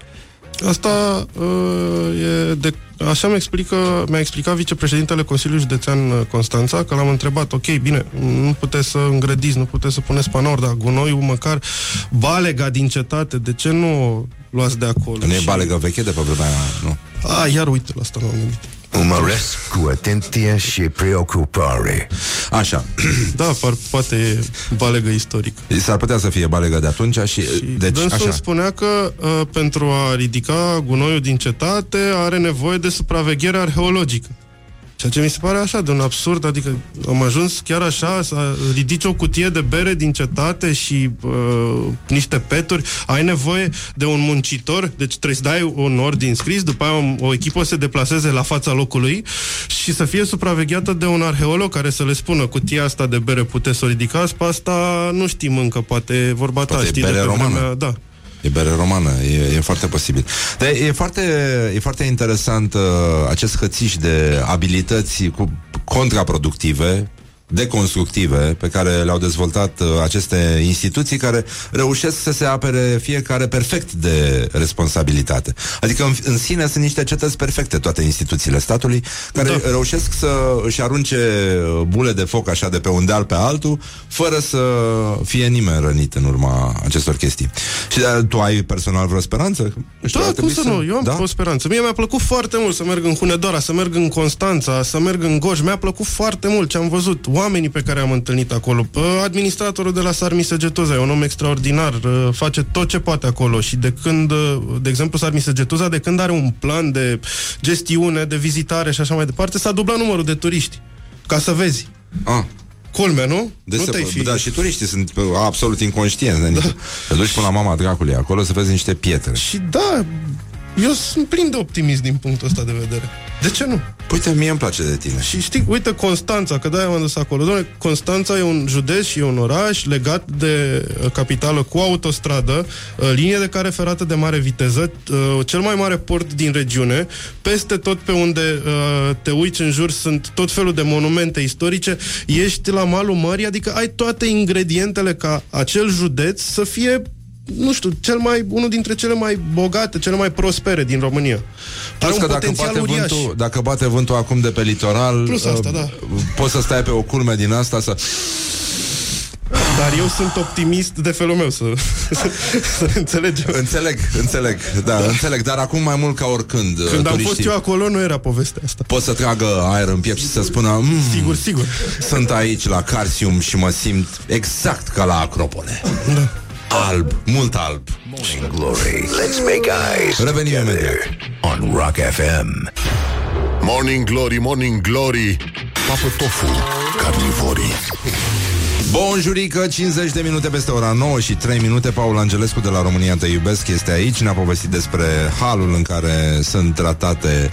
Asta uh, e de, așa mi explică, mi-a explicat vicepreședintele Consiliului Județean uh, Constanța, că l-am întrebat, ok, bine, nu puteți să îngrădiți, nu puteți să puneți panouri, dar gunoiul măcar balega din cetate, de ce nu o luați de acolo? Nu e Și- balegă veche de pe vremea aia, nu? A, iar uite, la asta m-am gândit. Urmăresc cu atenție și preocupare. Așa. (clears throat) Da, par, poate e balegă istorică. S-ar putea să fie balegă de atunci și... Și deci, dânsul așa. spunea că uh, pentru a ridica gunoiul din cetate are nevoie de supraveghere arheologică. Ceea ce mi se pare așa de un absurd, adică am ajuns chiar așa să ridici o cutie de bere din cetate și uh, niște peturi, ai nevoie de un muncitor, deci trebuie să dai un ordin scris, după aia o, o echipă se deplaseze la fața locului și să fie supravegheată de un arheolog care să le spună cutia asta de bere puteți să o ridicați, pe asta nu știm încă, poate e vorba ta, Poate e știi, bere de pe romană. vremea, da. E bere romană, e, e foarte posibil. Dar e foarte, e foarte interesant uh, acest hățiș de abilități cu contraproductive, deconstructive, pe care le-au dezvoltat uh, aceste instituții care reușesc să se apere fiecare perfect de responsabilitate. Adică în, în sine sunt niște cetăți perfecte toate instituțiile statului care Da. da. reușesc să își arunce uh, bule de foc așa de pe un deal pe altul fără să fie nimeni rănit în urma acestor chestii. Și uh, tu ai personal vreo speranță? Nu știu, ar Da, cum trebui să nu? Eu am da? o speranță. Mie mi-a plăcut foarte mult să merg în Hunedoara, să merg în Constanța, să merg în Goj. Mi-a plăcut foarte mult ce am văzut. Oamenii pe care am întâlnit acolo. Pă, Administratorul de la Sarmi Săgetuza e un om extraordinar. uh, Face tot ce poate acolo și de când, uh, de exemplu, Sarmi Săgetuza, de când are un plan de gestiune, de vizitare și așa mai departe, s-a dublat numărul de turiști. Ca să vezi. Ah. Culmea, nu? Deci nu se, te-ai fi... Da, și turiștii sunt uh, absolut inconștienți. Da. Te duci până la mama dracului acolo să vezi niște pietre. Și da, Eu sunt plin de optimism din punctul ăsta de vedere. De ce nu? Uite, mie îmi place de tine. Și știi, uite Constanța, că de-aia m-am dus acolo. Doamne, Constanța e un județ și e un oraș legat de uh, capitală cu autostradă, uh, linie de care ferată de mare viteză, uh, cel mai mare port din regiune. Peste tot pe unde uh, te uiți în jur sunt tot felul de monumente istorice. Ești la malul mării, adică ai toate ingredientele ca acel județ să fie nu știu, cel mai, unul dintre cele mai bogate, cele mai prospere din România. Are Plus un că dacă potențial bate, uriaș. vântul, dacă bate vântul acum de pe litoral Plus asta, uh, da. Poți să stai pe o culme din asta să... Dar eu sunt optimist de felul meu, să, să, (laughs) să înțelegem. Înțeleg, înțeleg, da, da, înțeleg, dar acum mai mult ca oricând uh, Când am turiștii fost eu acolo, nu era povestea asta. pot să tragă aer în piept și să spună mm, Sigur, sigur. Sunt aici la Carsium și mă simt exact ca la Acropole Da. Alb, mult alb Morning Glory. Let's make eyes Revenim together imediat. on Rock FM. Morning Glory, Morning Glory Papă tofu, carnivorii Bonjurică, 50 de minute peste ora 9 și 3 minute Paul Angelescu de la România Te Iubesc este aici Ne-a povestit despre halul în care sunt tratate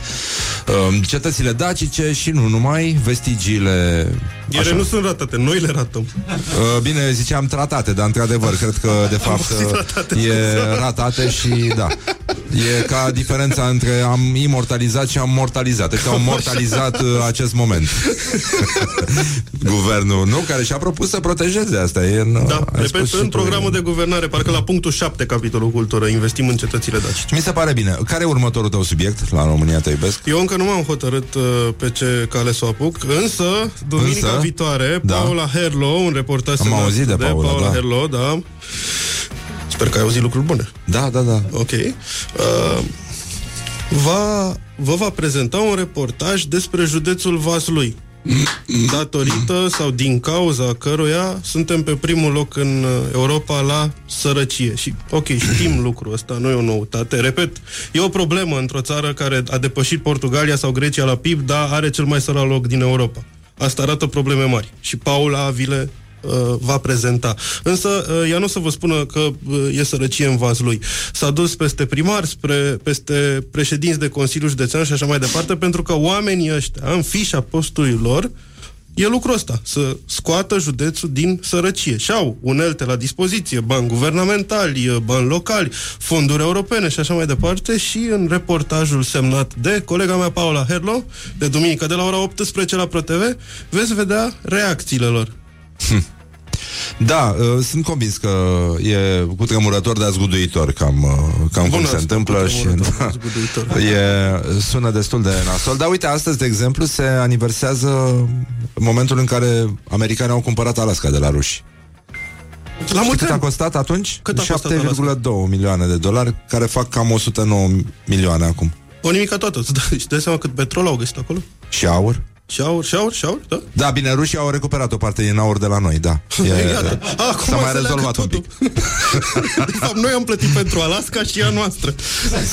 um, cetățile dacice și nu numai vestigiile Ele Așa. nu sunt ratate, noi le ratăm. Uh, Bine, ziceam tratate, dar într-adevăr Cred că, de fapt, auzit ratate, e ratate și, da E ca diferența între am imortalizat și am mortalizat Deci au mortalizat uh, acest moment (laughs) Guvernul, nu? Care și-a propus să protejeze asta e în, Da, ai repet, spus și în tu. programul de guvernare, parcă la punctul 7, capitolul cultură, investim în cetățile dacice. Mi se pare bine. Care e următorul tău subiect la România Te Iubesc? Eu încă nu m-am hotărât uh, pe ce cale să o apuc, însă, duminica Însă? Viitoare, Da. Paula Herlo, un reportaj Am semnat auzit de Paula, Paula da. Herlo, da. Sper că ai auzit lucruri bune. Da, da, da. Ok. Uh, va, vă va prezenta un reportaj despre județul Vaslui. Datorită sau din cauza căruia suntem pe primul loc în uh, Europa la sărăcie. Și, ok, știm (clears throat) lucrul ăsta, nu e o noutate. Repet, e o problemă într-o țară care a depășit Portugalia sau Grecia la PIB, dar are cel mai sărac loc din Europa. Asta arată probleme mari. Și Paula vi le uh, va prezenta. Însă uh, ea nu o să vă spună că uh, e sărăcie în vas lui. S-a dus peste primar, spre, peste președinți de Consiliu Județean și așa mai departe, pentru că oamenii ăștia, în fișa postului lor, e lucrul ăsta, să scoată județul din sărăcie. Și au unelte la dispoziție, bani guvernamentali, bani locali, fonduri europene și așa mai departe și în reportajul semnat de colega mea Paula Herlo, de duminică de la ora 18 la ProTV, veți vedea reacțiile lor. Da, uh, sunt convins că e cu tremurător, dar zguduitor cam, uh, cam cum Bună se asta, întâmplă și cutremurător, da, zguduitor. e, sună destul de nasol. Dar uite, astăzi, de exemplu, se aniversează momentul în care americanii au cumpărat Alaska de la ruși. La Știi mulți cât a ani. costat atunci? Cât a costat 7,2 milioane de dolari, care fac cam 109 milioane acum. O nimica toată. Îți dai, îți dai seama cât petrol au găsit acolo? Și aur? Și aur, și aur, și aur, da? Da, bine, rușii au recuperat o parte din aur de la noi, da. (laughs) E, Iată. Acum s-a mai se leagă rezolvat un totul. pic. (laughs) De fapt, noi am plătit pentru Alaska și ea noastră.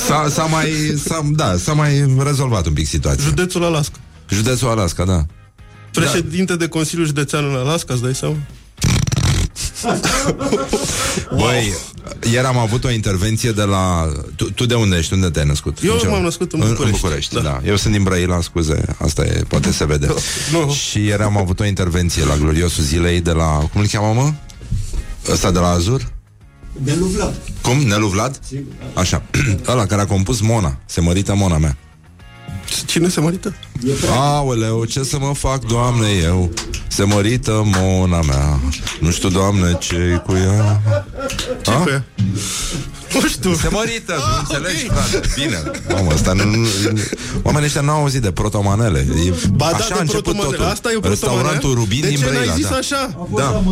S-a, s-a mai, s-a, da, s-a mai rezolvat un pic situația. Județul Alaska. Județul Alaska, da. Președinte de Consiliul Județean în Alaska, îți dai seama? (laughs) Băi, ieri am avut o intervenție de la... Tu, tu de unde ești? Unde te-ai născut? Eu ce- m-am născut în În București. București, da. Da. Eu sunt din Brăila, scuze. Asta e, poate se vede. (laughs) Nu. Și ieri am avut o intervenție la gloriosul zilei de la... Cum îl cheamă, mă? Ăsta de la Azur? Nelu Vlad. Cum? Nelu Vlad? Așa. (clears throat) Ăla care a compus Mona. Se mărită Mona mea. Cine se mărită? Aoleu, ce să mă fac, Doamne, eu Se mărită Mona mea Nu știu, Doamne, ce cu ea Ce A? cu ea? Nu știu. Se mărită, Ah, nu înțelegi, ok. frate Bine, mamă, asta nu, nu, Oamenii ăștia n-au auzit de protomanele e, Ba da, Așa de a început protomanele. totul Asta e o protomanele. Restaurantul Rubin De din ce n-ai Brăila zis da. așa? Da.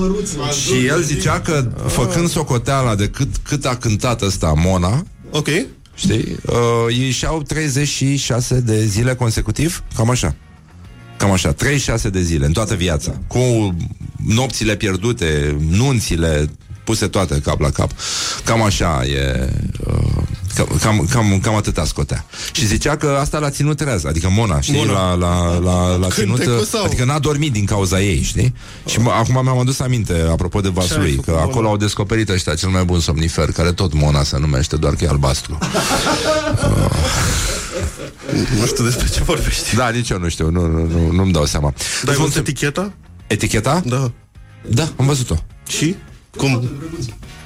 Și el zicea că Făcând socoteala de cât, cât a cântat ăsta Mona Ok. Știi? Uh, ei și-au 36 de zile consecutiv, cam așa. Cam așa, 36 de zile în toată viața, cu nopțile pierdute, nunțile puse toate cap la cap. Cam așa e uh, Cam, cam, cam, cam atâta scotea. Și zicea că asta l-a ținut treaz, adică Mona, știi, Mona. la, la, la, la ținut, Cântecul sau? adică n-a dormit din cauza ei, știi? Și mă, acum mi-am adus aminte, apropo de Ce ai Vaslui, făcut, că Mona? acolo au descoperit ăștia cel mai bun somnifer, care tot Mona se numește, doar că e albastru. (laughs) Nu știu despre ce vorbești. Da, nici eu nu știu, nu, nu, nu, nu-mi dau seama. Dar ai Îți văzut mulțum- eticheta? Eticheta? Da. Da, am văzut-o. Și? Cum?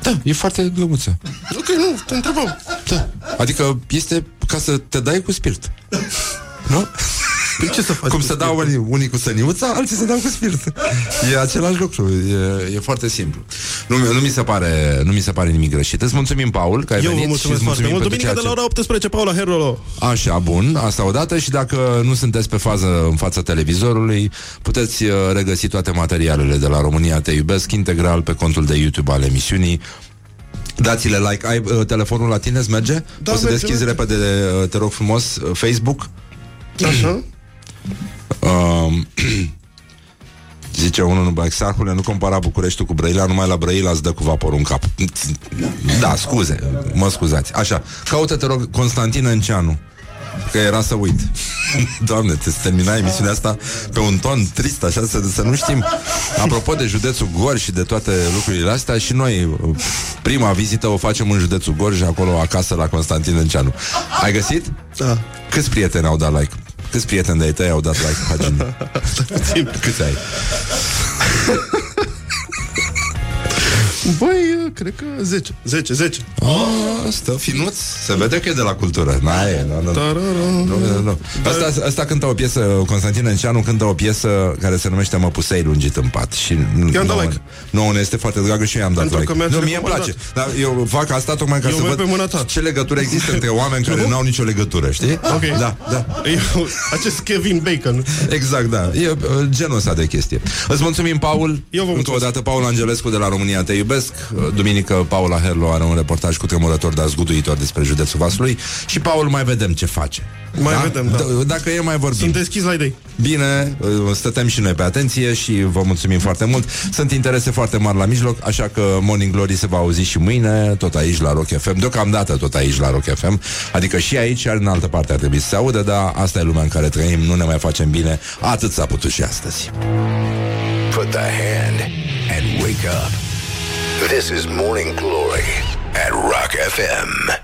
Da, e foarte glămuță. Ok, nu, te întrebam. Da. Adică este ca să te dai cu spirit. (laughs) Nu? Păi ce să faci? Cum cu se dau unii, unii cu săniuța, alții se dau cu spirit. E același lucru, e, e foarte simplu. Nu, mi- nu, mi se pare, nu mi se pare nimic greșit. Îți mulțumim, Paul, că ai Eu vă venit mulțumesc și îți foarte mulțumim mult. pentru Duminică de ceea la ce... ora 18, Paula Herolo. Așa, bun, asta odată și dacă nu sunteți pe fază în fața televizorului, puteți uh, regăsi toate materialele de la România Te Iubesc integral pe contul de YouTube al emisiunii. Dați-le like. Ai uh, telefonul la tine, îți merge? Da, Poți să merge, deschizi merge. repede, uh, te rog frumos, uh, Facebook? Așa? Um, (clears throat) Zice unul în Exarhule, nu compara Bucureștiul cu Brăila, numai la Brăila îți dă cu vaporul în cap. Da, scuze, mă scuzați. Așa, caută, te rog, Constantin Înceanu. Că era să uit. (laughs) Doamne, te termina emisiunea asta pe un ton trist, așa, să, să nu știm. Apropo de județul Gorj și de toate lucrurile astea, și noi prima vizită o facem în județul Gorj, acolo acasă la Constantin Înceanu. Ai găsit? Da. Câți prieteni au dat like? Câți prieteni de-ai tăi au dat like paginii? (laughs) Câți ai? (laughs) Băi, cred că 10. 10, 10. Oh, stă finuț. Se vede că e de la cultură. N-ai, nu, nu. Nu, nu, nu. Asta, asta cântă o piesă, Constantin Enceanu cântă o piesă care se numește Mă pusei lungit în pat. Și I-am dat nouă- like. nouă ne este foarte dragă și eu i-am dat Pentru like. că mi-ați nu, mie îmi recomandat. place. Dar eu fac asta tocmai ca Eu să merg văd pe mâna ta. ce legătură există între oameni care n-au nicio legătură, știi? Ok. Da, da. Eu, acest Kevin Bacon. Exact, da. E uh, genul ăsta de chestie. Îți mulțumim, Paul. Eu vă Încă o mulțumesc. dată, Paul Angelescu de la România Te Iubesc. Uh, Duminică, Paula Herlo are un reportaj cu tremurător, dar zguduitor despre județul Vaslui. Și Paul mai vedem ce face. Mai vedem, da. D- Dacă e, mai vorbim. Sunt deschis la idei. Bine, uh, stătem și noi pe atenție și vă mulțumim foarte mult. Sunt interese foarte mari la mijloc, așa că Morning Glory se va auzi și mâine, tot aici la Rock FM, deocamdată tot aici la Rock FM, adică și aici, iar în altă parte ar trebui să se audă, dar asta e lumea în care trăim, nu ne mai facem bine, atât s-a putut și astăzi. Put the hand and wake up. This is Morning Glory at Rock FM.